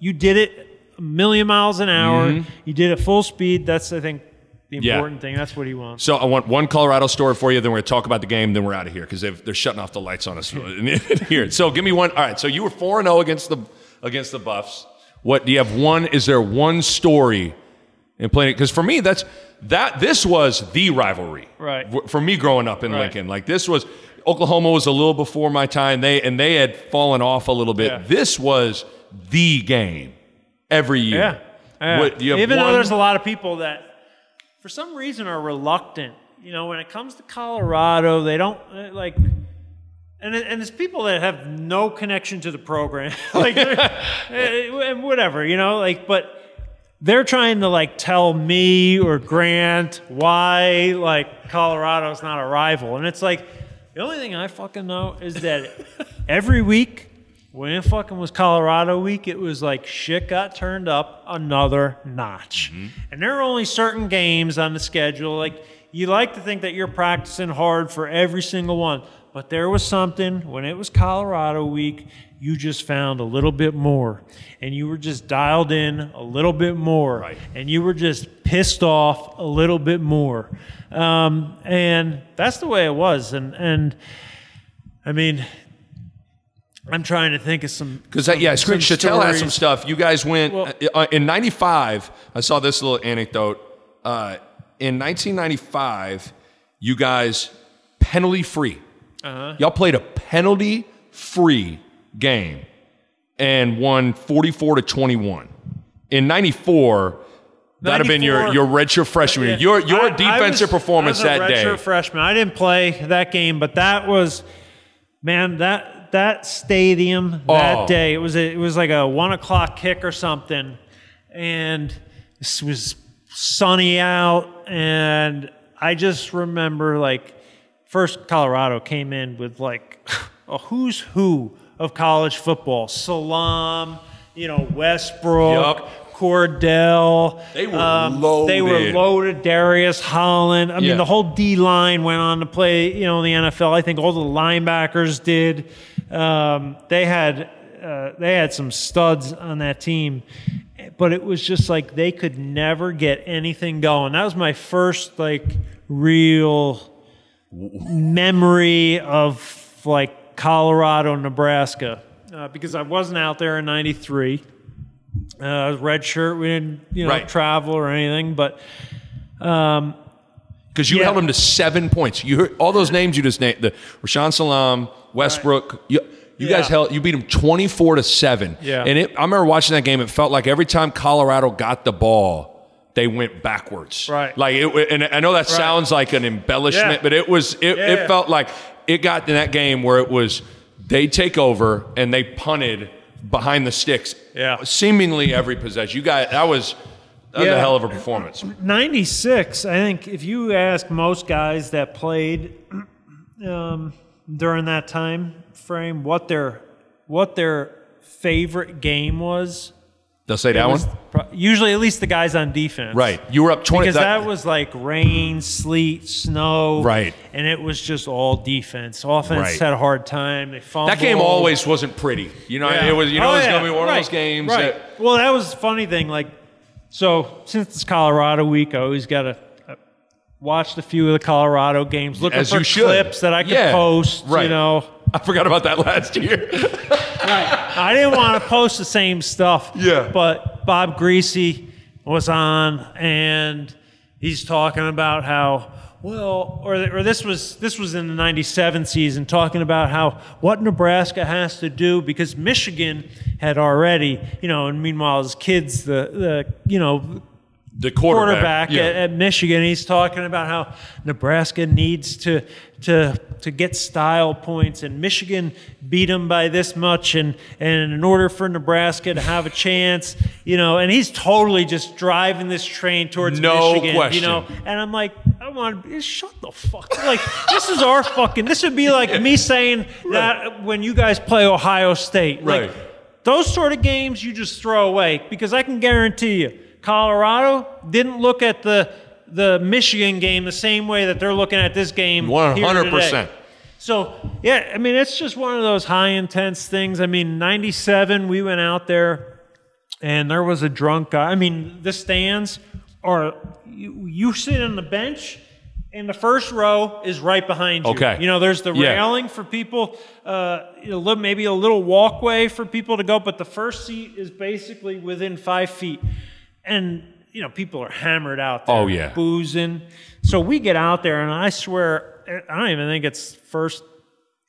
S2: you did it a million miles an hour. You did it full speed. That's I think the
S1: Mm-hmm. Yeah.
S2: important thing. That's what he wants.
S1: So I want one Colorado story for you. Then we're to talk about the game. Then we're out of here because they're shutting off the lights on us [LAUGHS] here. So give me one. All right. So you were four and zero against the against the Buffs. What do you have? One? Is there one story in playing? Because for me, that's that. This was the rivalry.
S2: Right.
S1: For me, growing up in
S2: Right.
S1: Lincoln, like this was Oklahoma was a little before my time. They and they had fallen off a little bit.
S2: Yeah.
S1: This was the game every year.
S2: Yeah. Yeah.
S1: What,
S2: Even
S1: one?
S2: though there's a lot of people that, for some reason, are reluctant. You know, when it comes to Colorado, they don't uh, like. And, and it's people that have no connection to the program, [LAUGHS] like, [LAUGHS] uh, and whatever, you know, like, but they're trying to like tell me or Grant why like Colorado's not a rival, and it's like the only thing I fucking know is that every week when it fucking was Colorado week, it was like shit got turned up another notch, mm-hmm. and there are only certain games on the schedule. Like you like to think that you're practicing hard for every single one, but there was something when it was Colorado week you just found a little bit more and you were just dialed in a little bit more
S1: Right.
S2: and you were just pissed off a little bit more um, and that's the way it was and and i mean i'm trying to think of some
S1: Because yeah,
S2: some
S1: Shatel had some stuff. You guys went
S2: Well-
S1: uh, in '95. I saw this little anecdote. Uh, in 1995, you guys penalty free.
S2: Uh-huh.
S1: Y'all played a penalty free game and won 44 to 21. In '94, that'd have been your
S2: 94
S1: your redshirt freshman year. Your your
S2: I-
S1: defensive performance
S2: I was a
S1: that day.
S2: redshirt freshman. I didn't play that game, but that was, man, that that stadium
S1: Oh.
S2: that day. It was a, it was like a one o'clock kick or something, and it was sunny out, and I just remember like first Colorado came in with like [LAUGHS] a who's who of college football. Salaam, you know Westbrook.
S1: Yup.
S2: Kordell.
S1: They were loaded.
S2: They were
S1: loaded.
S2: loaded. Darius Holland. I
S1: Yeah.
S2: mean, the whole D line went on to play. You know, in the NFL. I think all the linebackers did. Um, they had uh, they had some studs on that team, but it was just like they could never get anything going. That was my first like real memory of like Colorado, Nebraska, uh, because I wasn't out there in '93. Uh, red shirt. We didn't, you know,
S1: Right.
S2: travel or anything. But Um,
S1: Because you
S2: Yeah.
S1: held them to seven points. You heard all those names you just named. The Rashaan Salaam, Westbrook. You, you
S2: Yeah.
S1: guys held. You beat them twenty four to seven.
S2: Yeah.
S1: And it, I remember watching that game. It felt like every time Colorado got the ball, they went backwards.
S2: Right.
S1: Like it. And I know that sounds like an embellishment,
S2: Yeah.
S1: but it was. It,
S2: Yeah,
S1: it felt like it got in that game where it was. They take over and they punted behind the sticks.
S2: Yeah.
S1: Seemingly every possession. You guys. That was. That was a hell of a performance.
S2: '96, I think, if you ask most guys that played um, during that time frame what their what their favorite game was,
S1: They'll say that one.
S2: pro- usually at least the guys on defense,
S1: Right. You were up twenty.
S2: Because that was like rain, sleet, snow,
S1: Right.
S2: And it was just all defense. Offense
S1: Right.
S2: had a hard time. They fumbled.
S1: That game always wasn't pretty. You know,
S2: Yeah.
S1: it was. You know,
S2: Oh,
S1: it was
S2: yeah.
S1: going to be one of those games.
S2: Right.
S1: That,
S2: well, that was the funny thing. Like, so since it's Colorado week, I always got to uh, watch a few of the Colorado games, looking
S1: As
S2: for clips that I could
S1: Yeah.
S2: post.
S1: Right.
S2: You know, [LAUGHS]
S1: I forgot about that last year. [LAUGHS] Right.
S2: I didn't want to post the same stuff.
S1: Yeah.
S2: But Bob Griese was on, and he's talking about how well, or or this was this was in the '97 season, talking about how what Nebraska has to do because Michigan had already, you know, and meanwhile his kids, the the you know
S1: the
S2: quarterback,
S1: quarterback. yeah.
S2: at, at Michigan. He's talking about how Nebraska needs to to to get style points, and Michigan beat them by this much, and and in order for Nebraska to have a chance, you know, and he's totally just driving this train towards
S1: No
S2: Michigan,
S1: question.
S2: you know, and I'm like, I want to shut the fuck. Like this is our fucking. This would be like me saying that when you guys play Ohio State,
S1: Right.
S2: like those sort of games you just throw away because I can guarantee you, Colorado didn't look at the the Michigan game the same way that they're looking at this game.
S1: 100%.
S2: So yeah, I mean it's just one of those high intense things. I mean, '97 we went out there, and there was a drunk guy. I mean, the stands are you, you sit on the bench. And the first row is right behind you.
S1: Okay.
S2: You know, there's the
S1: Yeah.
S2: railing for people, uh, a little, maybe a little walkway for people to go, but the first seat is basically within five feet. And, you know, people are hammered out there.
S1: Oh, yeah.
S2: Boozing. So we get out there, and I swear, I don't even think it's first,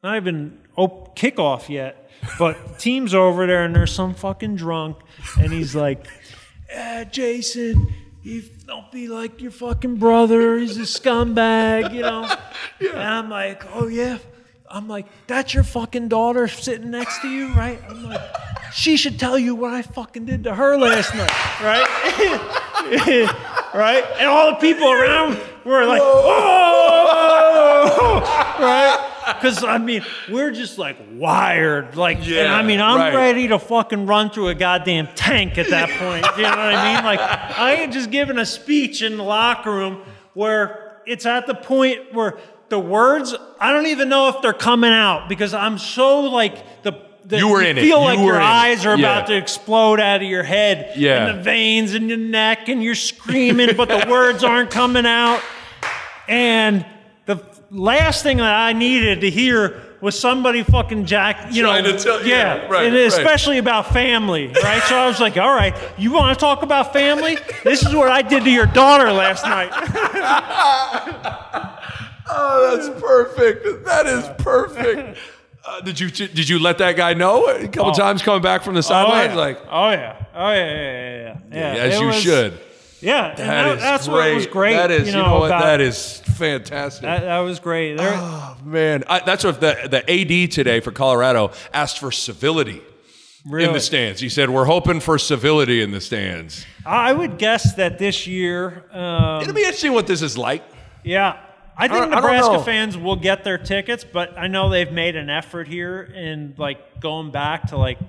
S2: not even op- kickoff yet, [LAUGHS] but team's over there, and there's some fucking drunk, and he's like, [LAUGHS] eh, Jason, you don't be like your fucking brother. He's a scumbag, you know. [LAUGHS] And I'm like, oh yeah. I'm like, that's your fucking daughter sitting next to you, right? I'm like, she should tell you what I fucking did to her last night, right? [LAUGHS] right? And all the people around were like, oh, [LAUGHS] right? Because I mean, we're just like wired, like, and I mean, I'm
S1: right.
S2: ready to fucking run through a goddamn tank at that point. You know what I mean? Like, I ain't just giving a speech in the locker room where it's at the point where the words, I don't even know if they're coming out because I'm so like the. The
S1: You were in it.
S2: feel
S1: You
S2: like your eyes are
S1: Yeah.
S2: about to explode out of your head
S1: Yeah.
S2: and the veins in your neck and you're screaming but the [LAUGHS] words aren't coming out and the last thing that I needed to hear was somebody fucking jack, you
S1: Trying
S2: know,
S1: to tell- yeah, right,
S2: and
S1: right.
S2: especially about family, right? So I was like, all right, you want to talk about family? This is what I did to your daughter last night. [LAUGHS] [LAUGHS]
S1: Oh, that's perfect. That is perfect. Uh, did you did you let that guy know a couple times coming back from the sidelines?
S2: oh, yeah.
S1: Like,
S2: oh yeah, oh yeah, yeah, yeah, yeah. yeah.
S1: as you
S2: was-
S1: should.
S2: Yeah,
S1: That
S2: that's
S1: great.
S2: what was great.
S1: That is,
S2: you
S1: you
S2: know,
S1: know, what?
S2: about-
S1: That is fantastic.
S2: that, that was great. There,
S1: oh man, I, that's what the the AD today for Colorado asked for civility in the stands. He said, "We're hoping for civility in the stands."
S2: I would guess that this year, um,
S1: It'll be interesting what this is like.
S2: yeah, I think
S1: I
S2: Nebraska
S1: know.
S2: fans will get their tickets, but I know they've made an effort here in like going back to like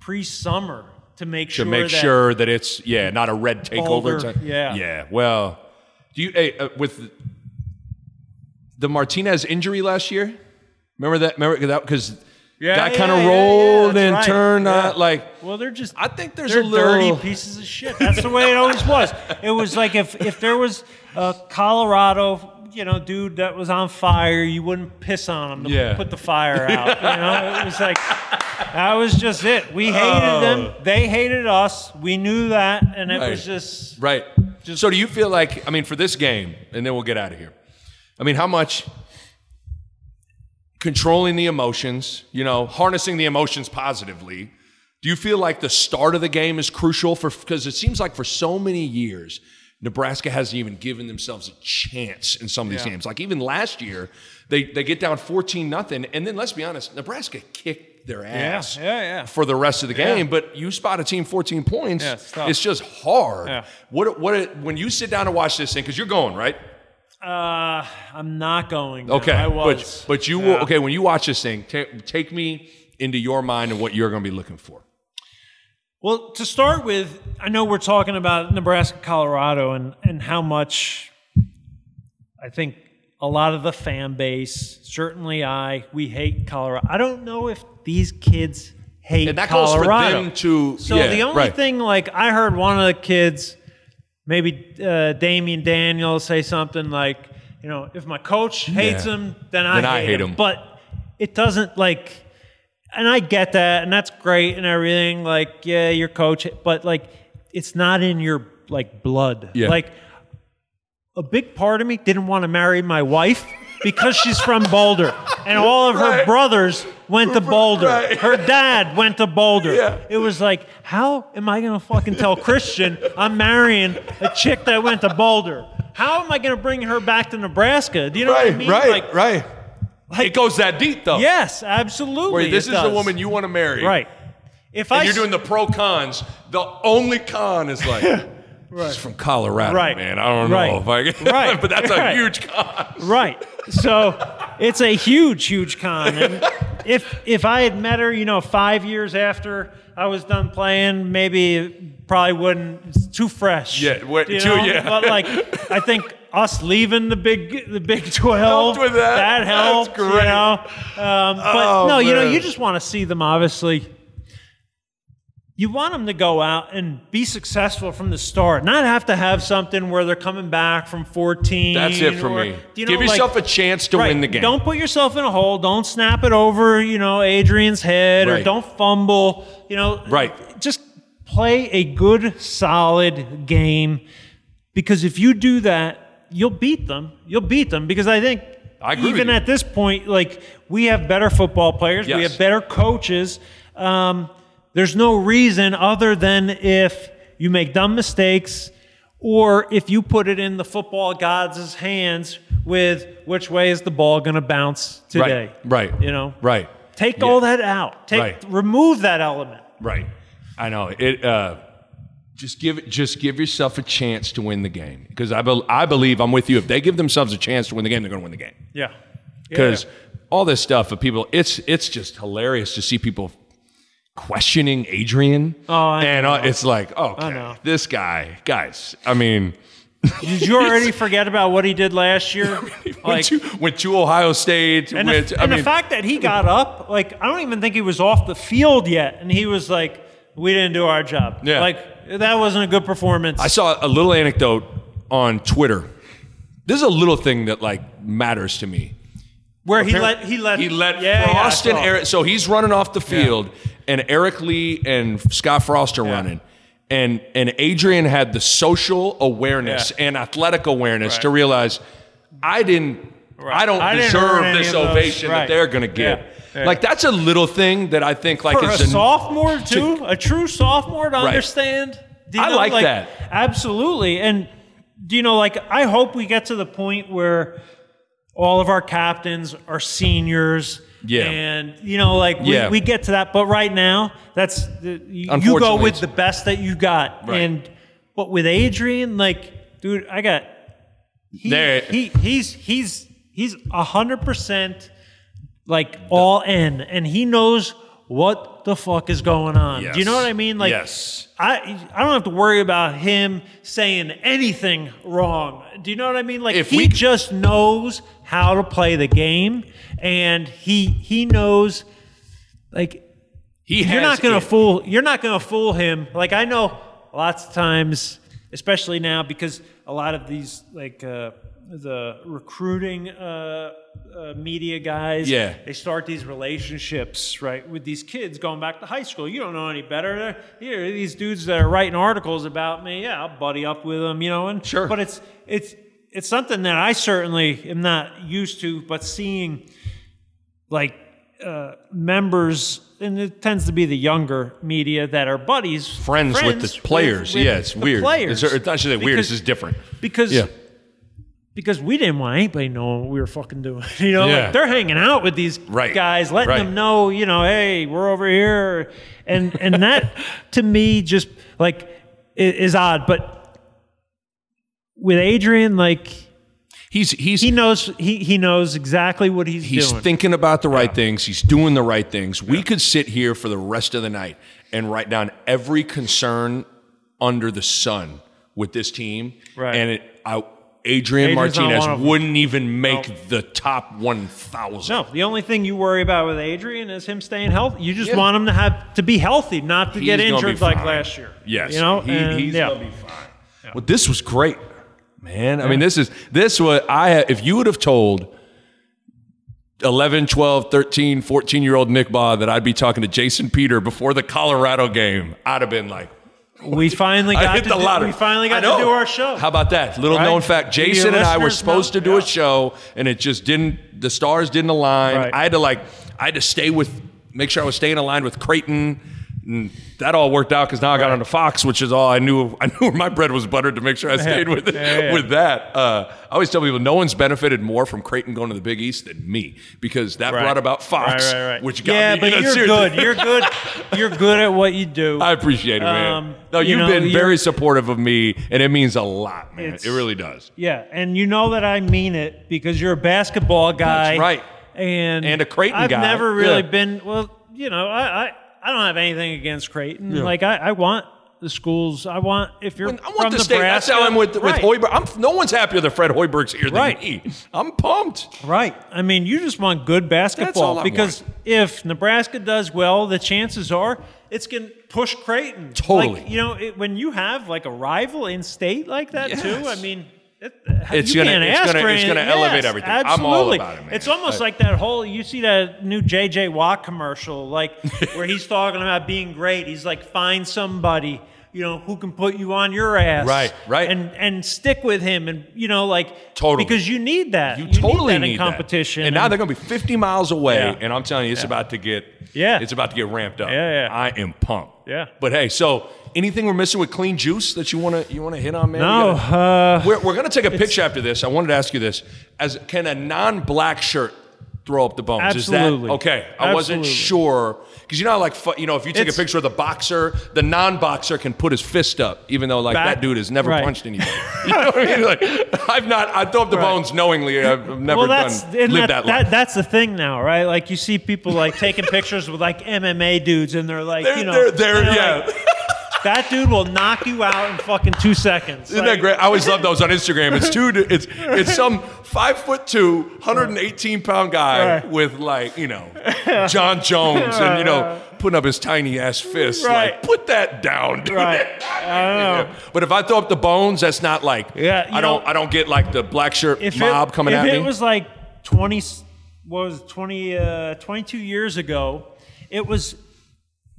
S2: pre-summer to make sure
S1: to
S2: sure
S1: make
S2: that,
S1: sure that it's yeah not a red takeover.
S2: Boulder, yeah.
S1: yeah. Well, do you hey, uh, with the Martinez injury last year? Remember that? Remember that because
S2: Yeah,
S1: guy
S2: yeah,
S1: kind of
S2: yeah,
S1: rolled and
S2: right.
S1: turned
S2: Yeah.
S1: uh, like.
S2: Well, they're just
S1: I think there's a little
S2: dirty pieces of shit. That's the way it always was. It was like if if there was a Colorado, you know, dude that was on fire, you wouldn't piss on him to
S1: Yeah.
S2: put the fire out. You know, [LAUGHS] it was like that was just it. We hated them. Oh. They hated us. We knew that, and it
S1: Oh. Right.
S2: was just
S1: Right. so do you feel like I mean for this game, and then we'll get out of here. I mean, how much controlling the emotions, you know, harnessing the emotions positively. Do you feel like the start of the game is crucial for because it seems like for so many years Nebraska hasn't even given themselves a chance in some of these games. Like even last year, they they get down 14 nothing and then let's be honest, Nebraska kicked their ass
S2: yeah, yeah.
S1: for the rest of the game, but you spot a team 14 points,
S2: Yeah, it's
S1: it's just hard.
S2: Yeah.
S1: What what when you sit down and watch this thing cuz you're going, right?
S2: uh, I'm not going. now.
S1: Okay,
S2: I was.
S1: but but you
S2: Yeah.
S1: will. Okay, when you watch this thing, ta- take me into your mind and what you're going to be looking for.
S2: Well, to start with, I know we're talking about Nebraska, Colorado, and, and how much I think a lot of the fan base, certainly I, we hate Colorado. I don't know if these kids hate
S1: And that goes for
S2: Colorado.
S1: them to-
S2: So
S1: yeah,
S2: the only
S1: right.
S2: thing, like, I heard one of the kids, maybe uh, Damion Daniel, say something like, you know, if my coach hates
S1: Yeah.
S2: him, then I,
S1: Then
S2: hate,
S1: I hate
S2: him.
S1: him.
S2: But it doesn't like and I get that, and that's great and everything. Like, yeah, your coach, but like, it's not in your like blood.
S1: Yeah.
S2: Like, a big part of me didn't want to marry my wife because she's from Boulder, and all of her brothers went to Boulder.
S1: Right.
S2: Her dad went to Boulder.
S1: Yeah.
S2: It was like, how am I gonna fucking tell Christian I'm marrying a chick that went to Boulder? How am I gonna bring her back to Nebraska? Do you know what I mean? Like,
S1: right right right. It goes that deep though.
S2: yes, absolutely.
S1: Where this is the woman you want to marry,
S2: Right. If
S1: And
S2: I
S1: you're doing the pro cons. The only con is like. [LAUGHS] She's from Colorado,
S2: Right.
S1: man. I don't
S2: Right.
S1: know if I can. [LAUGHS]
S2: Right.
S1: but that's a huge con.
S2: right, so it's a huge, huge con, and [LAUGHS] if if I had met her, you know, five years after I was done playing, maybe probably wouldn't. It's too fresh.
S1: Yeah, what- too- yeah.
S2: But like, I think us leaving the big the Big [LAUGHS] Twelve
S1: Helped with that.
S2: that helped.
S1: That's
S2: You
S1: great.
S2: know, um, but
S1: Oh,
S2: no, you know, you just want to see them. Obviously, you want them to go out and be successful from the start, not have to have something where they're coming back from fourteen.
S1: That's it for
S2: or-
S1: me.
S2: you know,
S1: Give
S2: like-
S1: yourself a chance to
S2: Right.
S1: win the game.
S2: Don't put yourself in a hole. Don't snap it over, you know, Adrian's head or don't fumble. You know,
S1: Right.
S2: Just play a good, solid game because if you do that, you'll beat them. You'll beat them because I think
S1: I agree
S2: even at this point, like we have better football players, we have better coaches. Um, there's no reason other than if you make dumb mistakes or if you put it in the football gods' hands with which way is the ball going to bounce today.
S1: Right. Right.
S2: You know,
S1: Right.
S2: Take
S1: Yeah.
S2: all that out. Take
S1: Right.
S2: remove that element.
S1: Right. I know it. Uh, just give it. Just give yourself a chance to win the game because I, bel I believe I'm with you. If they give themselves a chance to win the game, they're going to win the game.
S2: Yeah.
S1: Because all this stuff of people, it's it's just hilarious to see people questioning Adrian.
S2: Oh, I
S1: and
S2: know.
S1: uh, it's like, oh,
S2: know.
S1: this guy, guys. I mean,
S2: Did you [LAUGHS] already forget about what he did last year? [LAUGHS]
S1: went,
S2: Like,
S1: to, went to Ohio State.
S2: and,
S1: went,
S2: the,
S1: I
S2: and
S1: mean,
S2: the fact that he got up, like, I don't even think he was off the field yet, and he was like, "We didn't do our job."
S1: Yeah.
S2: Like that wasn't a good performance.
S1: I saw a little anecdote on Twitter. This is a little thing that like matters to me.
S2: Where he let he let
S1: he let
S2: yeah, yeah,
S1: Frost and. Eric. So he's running off the field, and Eric Lee and Scott Frost are running, and and Adrian had the social awareness
S2: Yeah.
S1: and athletic awareness to realize I didn't. I don't
S2: I
S1: deserve this ovation that they're going to get.
S2: Yeah.
S1: Like that's a little thing that I think like
S2: for a
S1: an-
S2: sophomore too, a true sophomore to
S1: Right.
S2: understand. Do you
S1: I
S2: know,
S1: like that.
S2: Absolutely, and do you know, like, I hope we get to the point where all of our captains are seniors.
S1: Yeah.
S2: and you know, like we,
S1: Yeah.
S2: we get to that, but right now, that's the, you, you go with the best that you got,
S1: Right.
S2: and but with Adrian, like, dude, I got he,
S1: There-
S2: he he's he's he's a hundred percent like all in, and he knows what the fuck is going on. Do you know what I mean? Like,
S1: Yes.
S2: I I don't have to worry about him saying anything wrong. Do you know what I mean? Like
S1: If
S2: he
S1: we-
S2: just knows how to play the game, and he he knows like
S1: he
S2: you're not gonna
S1: it.
S2: fool you're not gonna fool him like i know lots of times especially now because a lot of these like uh, the recruiting uh, uh, media guys
S1: Yeah.
S2: they start these relationships right with these kids going back to high school you don't know any better here these dudes that are writing articles about me yeah i'll buddy up with them you know and
S1: Sure.
S2: but it's it's it's something that i certainly am not used to but seeing like uh, members, and it tends to be the younger media that are buddies,
S1: friends, with the players.
S2: with
S1: yeah, it's
S2: the
S1: weird.
S2: Players.
S1: It's, it's not just weird.
S2: Because-
S1: It's just different.
S2: because
S1: Yeah.
S2: Because we didn't want anybody knowing what we were fucking doing. [LAUGHS] You know,
S1: Yeah.
S2: like they're hanging out with these
S1: Right.
S2: guys, letting
S1: Right.
S2: them know, you know, hey, we're over here, and and that to me just like is odd, but with Adrian, like
S1: He's he's
S2: he knows he he knows exactly what he's,
S1: He's
S2: doing.
S1: thinking about the right things. He's doing the right things. We could sit here for the rest of the night and write down every concern under the sun with this team.
S2: Right.
S1: And it, I, Adrian
S2: Adrian's
S1: Martinez
S2: one of them.
S1: wouldn't even make the top 1,000.
S2: No, the only thing you worry about with Adrian is him staying healthy. You just
S1: Yeah.
S2: want him to have to be healthy, not to
S1: He's
S2: get injured like last year.
S1: Yes.
S2: you know,
S1: He-
S2: And,
S1: he's
S2: yeah.
S1: going to be fine. Well, this was great, man. I mean, this is, this what I, if you would have told 11, 12, 13, 14 year old Nick Bahe that I'd be talking to Jason Peter before the Colorado game, I'd have been like,
S2: We finally
S1: I
S2: got
S1: hit
S2: to
S1: the
S2: do,
S1: lottery.
S2: we finally got to do our show.
S1: How about that? Little
S2: Right?
S1: known fact. Jason and I were supposed
S2: know.
S1: to do
S2: Yeah.
S1: a show and it just didn't the stars didn't align.
S2: Right.
S1: I had to like I had to stay with make sure I was staying aligned with Creighton. And that all worked out because now I got on to Fox, which is all I knew. I knew where my bread was buttered to make sure I [LAUGHS] stayed with it,
S2: Yeah, yeah.
S1: with that. Uh, I always tell people no one's benefited more from Creighton going to the Big East than me because that
S2: Right.
S1: brought about Fox,
S2: Right, right, right.
S1: which got
S2: yeah,
S1: me.
S2: but
S1: you know, seriously.
S2: good. [LAUGHS] You're good. You're good at what you do.
S1: I appreciate it, man.
S2: Um,
S1: no,
S2: you
S1: you've
S2: know,
S1: been very supportive of me, and it means a lot, man. It really does.
S2: yeah, and you know that I mean it because you're a basketball guy.
S1: That's right.
S2: And
S1: And a Creighton guy.
S2: I've never really
S1: Yeah.
S2: been well. You know, I, I I don't have anything against Creighton.
S1: Yeah.
S2: Like I, I want the schools. I want if you're
S1: I want
S2: from
S1: the state. That's how I'm with with
S2: right.
S1: Hoiberg. I'm, no one's happier that Fred Hoiberg's here than
S2: Right.
S1: me. I'm pumped.
S2: Right. I mean, you just want good
S1: all
S2: basketball because
S1: want.
S2: if Nebraska does well, the chances are it's going to push Creighton.
S1: Totally.
S2: Like, you know, it, when you have like a rival in state like that too, I mean, it, uh,
S1: It's
S2: you
S1: gonna-
S2: can't
S1: it's
S2: ask
S1: gonna-
S2: for
S1: it's gonna elevate
S2: yes,
S1: everything. I'm
S2: Absolutely.
S1: all about it, man.
S2: It's almost
S1: I-
S2: like that whole. You see that new JJ Watt commercial, like [LAUGHS] where he's talking about being great. He's like, find somebody. You know who can put you on your ass,
S1: Right, right.
S2: and and stick with him, and you know like
S1: Totally.
S2: because you need that.
S1: You,
S2: need
S1: totally
S2: that
S1: need
S2: in
S1: that.
S2: competition.
S1: And now they're to be 50 miles away,
S2: Yeah.
S1: and I'm telling you, it's
S2: Yeah.
S1: about to get
S2: Yeah.
S1: it's about to get ramped up.
S2: Yeah, yeah.
S1: I am pumped.
S2: Yeah.
S1: But hey, so anything we're missing with clean juice that you want to you want to hit on, man?
S2: No,
S1: We gotta-
S2: uh,
S1: we're we're going to take a picture after this. I wanted to ask you this: as can a non-black shirt throw up the bones?
S2: Absolutely.
S1: Is that okay? I wasn't sure because you know, how, like you know, if you take
S2: It's-
S1: a picture of the boxer, the non-boxer can put his fist up, even though like
S2: Back-
S1: that dude has never
S2: right.
S1: punched anybody. [LAUGHS] You know what I mean? Like I've not. I throw up the
S2: Right.
S1: bones knowingly. I've never
S2: well, that's
S1: done lived
S2: that,
S1: that, life.
S2: That's the thing now, right? Like you see people like taking [LAUGHS] pictures with like MMA dudes, and they're like,
S1: They're-
S2: you know,
S1: they're- they're-
S2: and
S1: yeah.
S2: like, that dude will knock you out in fucking two seconds.
S1: Isn't
S2: Like,
S1: that great? I always love those on Instagram. It's two. It's it's some five foot two, 118 pound guy
S2: Right.
S1: with like you know Jon Jones and you know putting up his tiny ass fist.
S2: Right.
S1: Like put that down, dude.
S2: Right. [LAUGHS] I know.
S1: But if I throw up the bones, that's not like
S2: Yeah,
S1: I don't
S2: know-
S1: I don't get like the black shirt
S2: If
S1: mob
S2: it,
S1: coming
S2: if
S1: at
S2: it
S1: me.
S2: was like twenty, what was it, 20, uh, 22 years ago, it was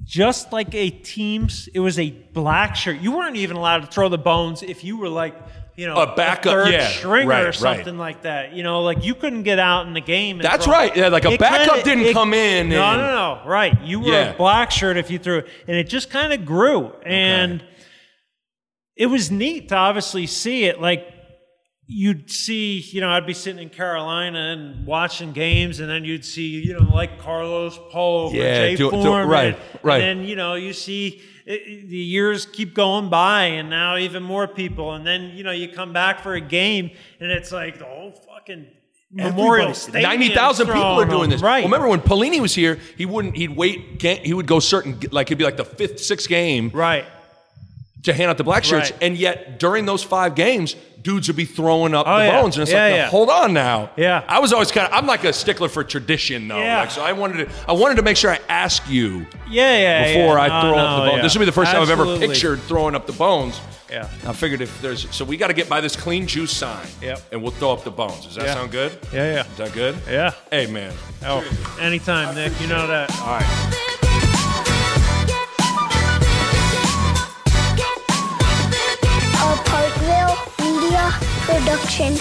S2: just like a team's. It was a black shirt. You weren't even allowed to throw the bones if you were like. You know,
S1: A backup-
S2: third
S1: yeah,
S2: stringer
S1: right,
S2: or
S1: right.
S2: something like that. You know, like you couldn't get out in the game. and
S1: That's
S2: throw-
S1: right. Yeah, like a
S2: It
S1: backup
S2: kinda-
S1: didn't
S2: it-
S1: come in
S2: No,
S1: and-
S2: no, no. Right, you were
S1: Yeah.
S2: a black shirt if you threw it, and it just kind of grew, and it was neat to obviously see it. Like you'd see, you know, I'd be sitting in Carolina and watching games, and then you'd see, you know, like Carlos Polk
S1: Yeah,
S2: Jay
S1: do- do- right, right.
S2: And then you know, you see it, it- the years keep going by, and now even more people, and then you know, you come back for a game, and it's like the whole fucking. Memorial Stadium.
S1: 90,000 people are doing this.
S2: Right.
S1: Well, remember when Pelini was here, he wouldn't, he'd wait, he would go certain, like it'd be like the fifth, sixth game
S2: right.
S1: To hand out the black shirts.
S2: Right.
S1: And yet during those five games, dudes would be throwing up
S2: Oh,
S1: the
S2: yeah.
S1: bones. And it's
S2: Yeah,
S1: like,
S2: yeah.
S1: hold on now.
S2: Yeah.
S1: I was always kind of, I'm like a stickler for tradition though.
S2: Yeah.
S1: Like, so I wanted to, I wanted to make sure I ask you
S2: Yeah, yeah.
S1: before. I
S2: No,
S1: throw
S2: no,
S1: up the bones. This would be the first time I've ever pictured throwing up the bones.
S2: Yeah.
S1: I figured if there's, so we got to get by this clean juice sign.
S2: Yep.
S1: And we'll throw up the bones. Does that sound good?
S2: Yeah, yeah.
S1: Is that good?
S2: Yeah.
S1: Hey, man.
S2: Oh, anytime, Nick. You know that.
S1: All right.
S4: Media Production.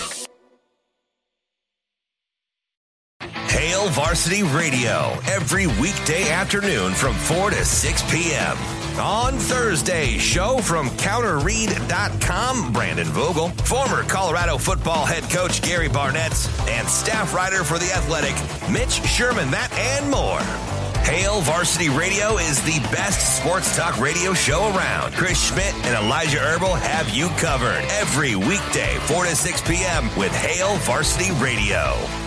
S5: Hail Varsity Radio every weekday afternoon from 4 to 6 p.m. On Thursday, show from counterread.com, Brandon Vogel, former Colorado football head coach Gary Barnett, and staff writer for The Athletic, Mitch Sherman, that and more. Hail Varsity Radio is the best sports talk radio show around. Chris Schmidt and Elijah Herbal have you covered every weekday, 4 to 6 p.m. with Hail Varsity Radio.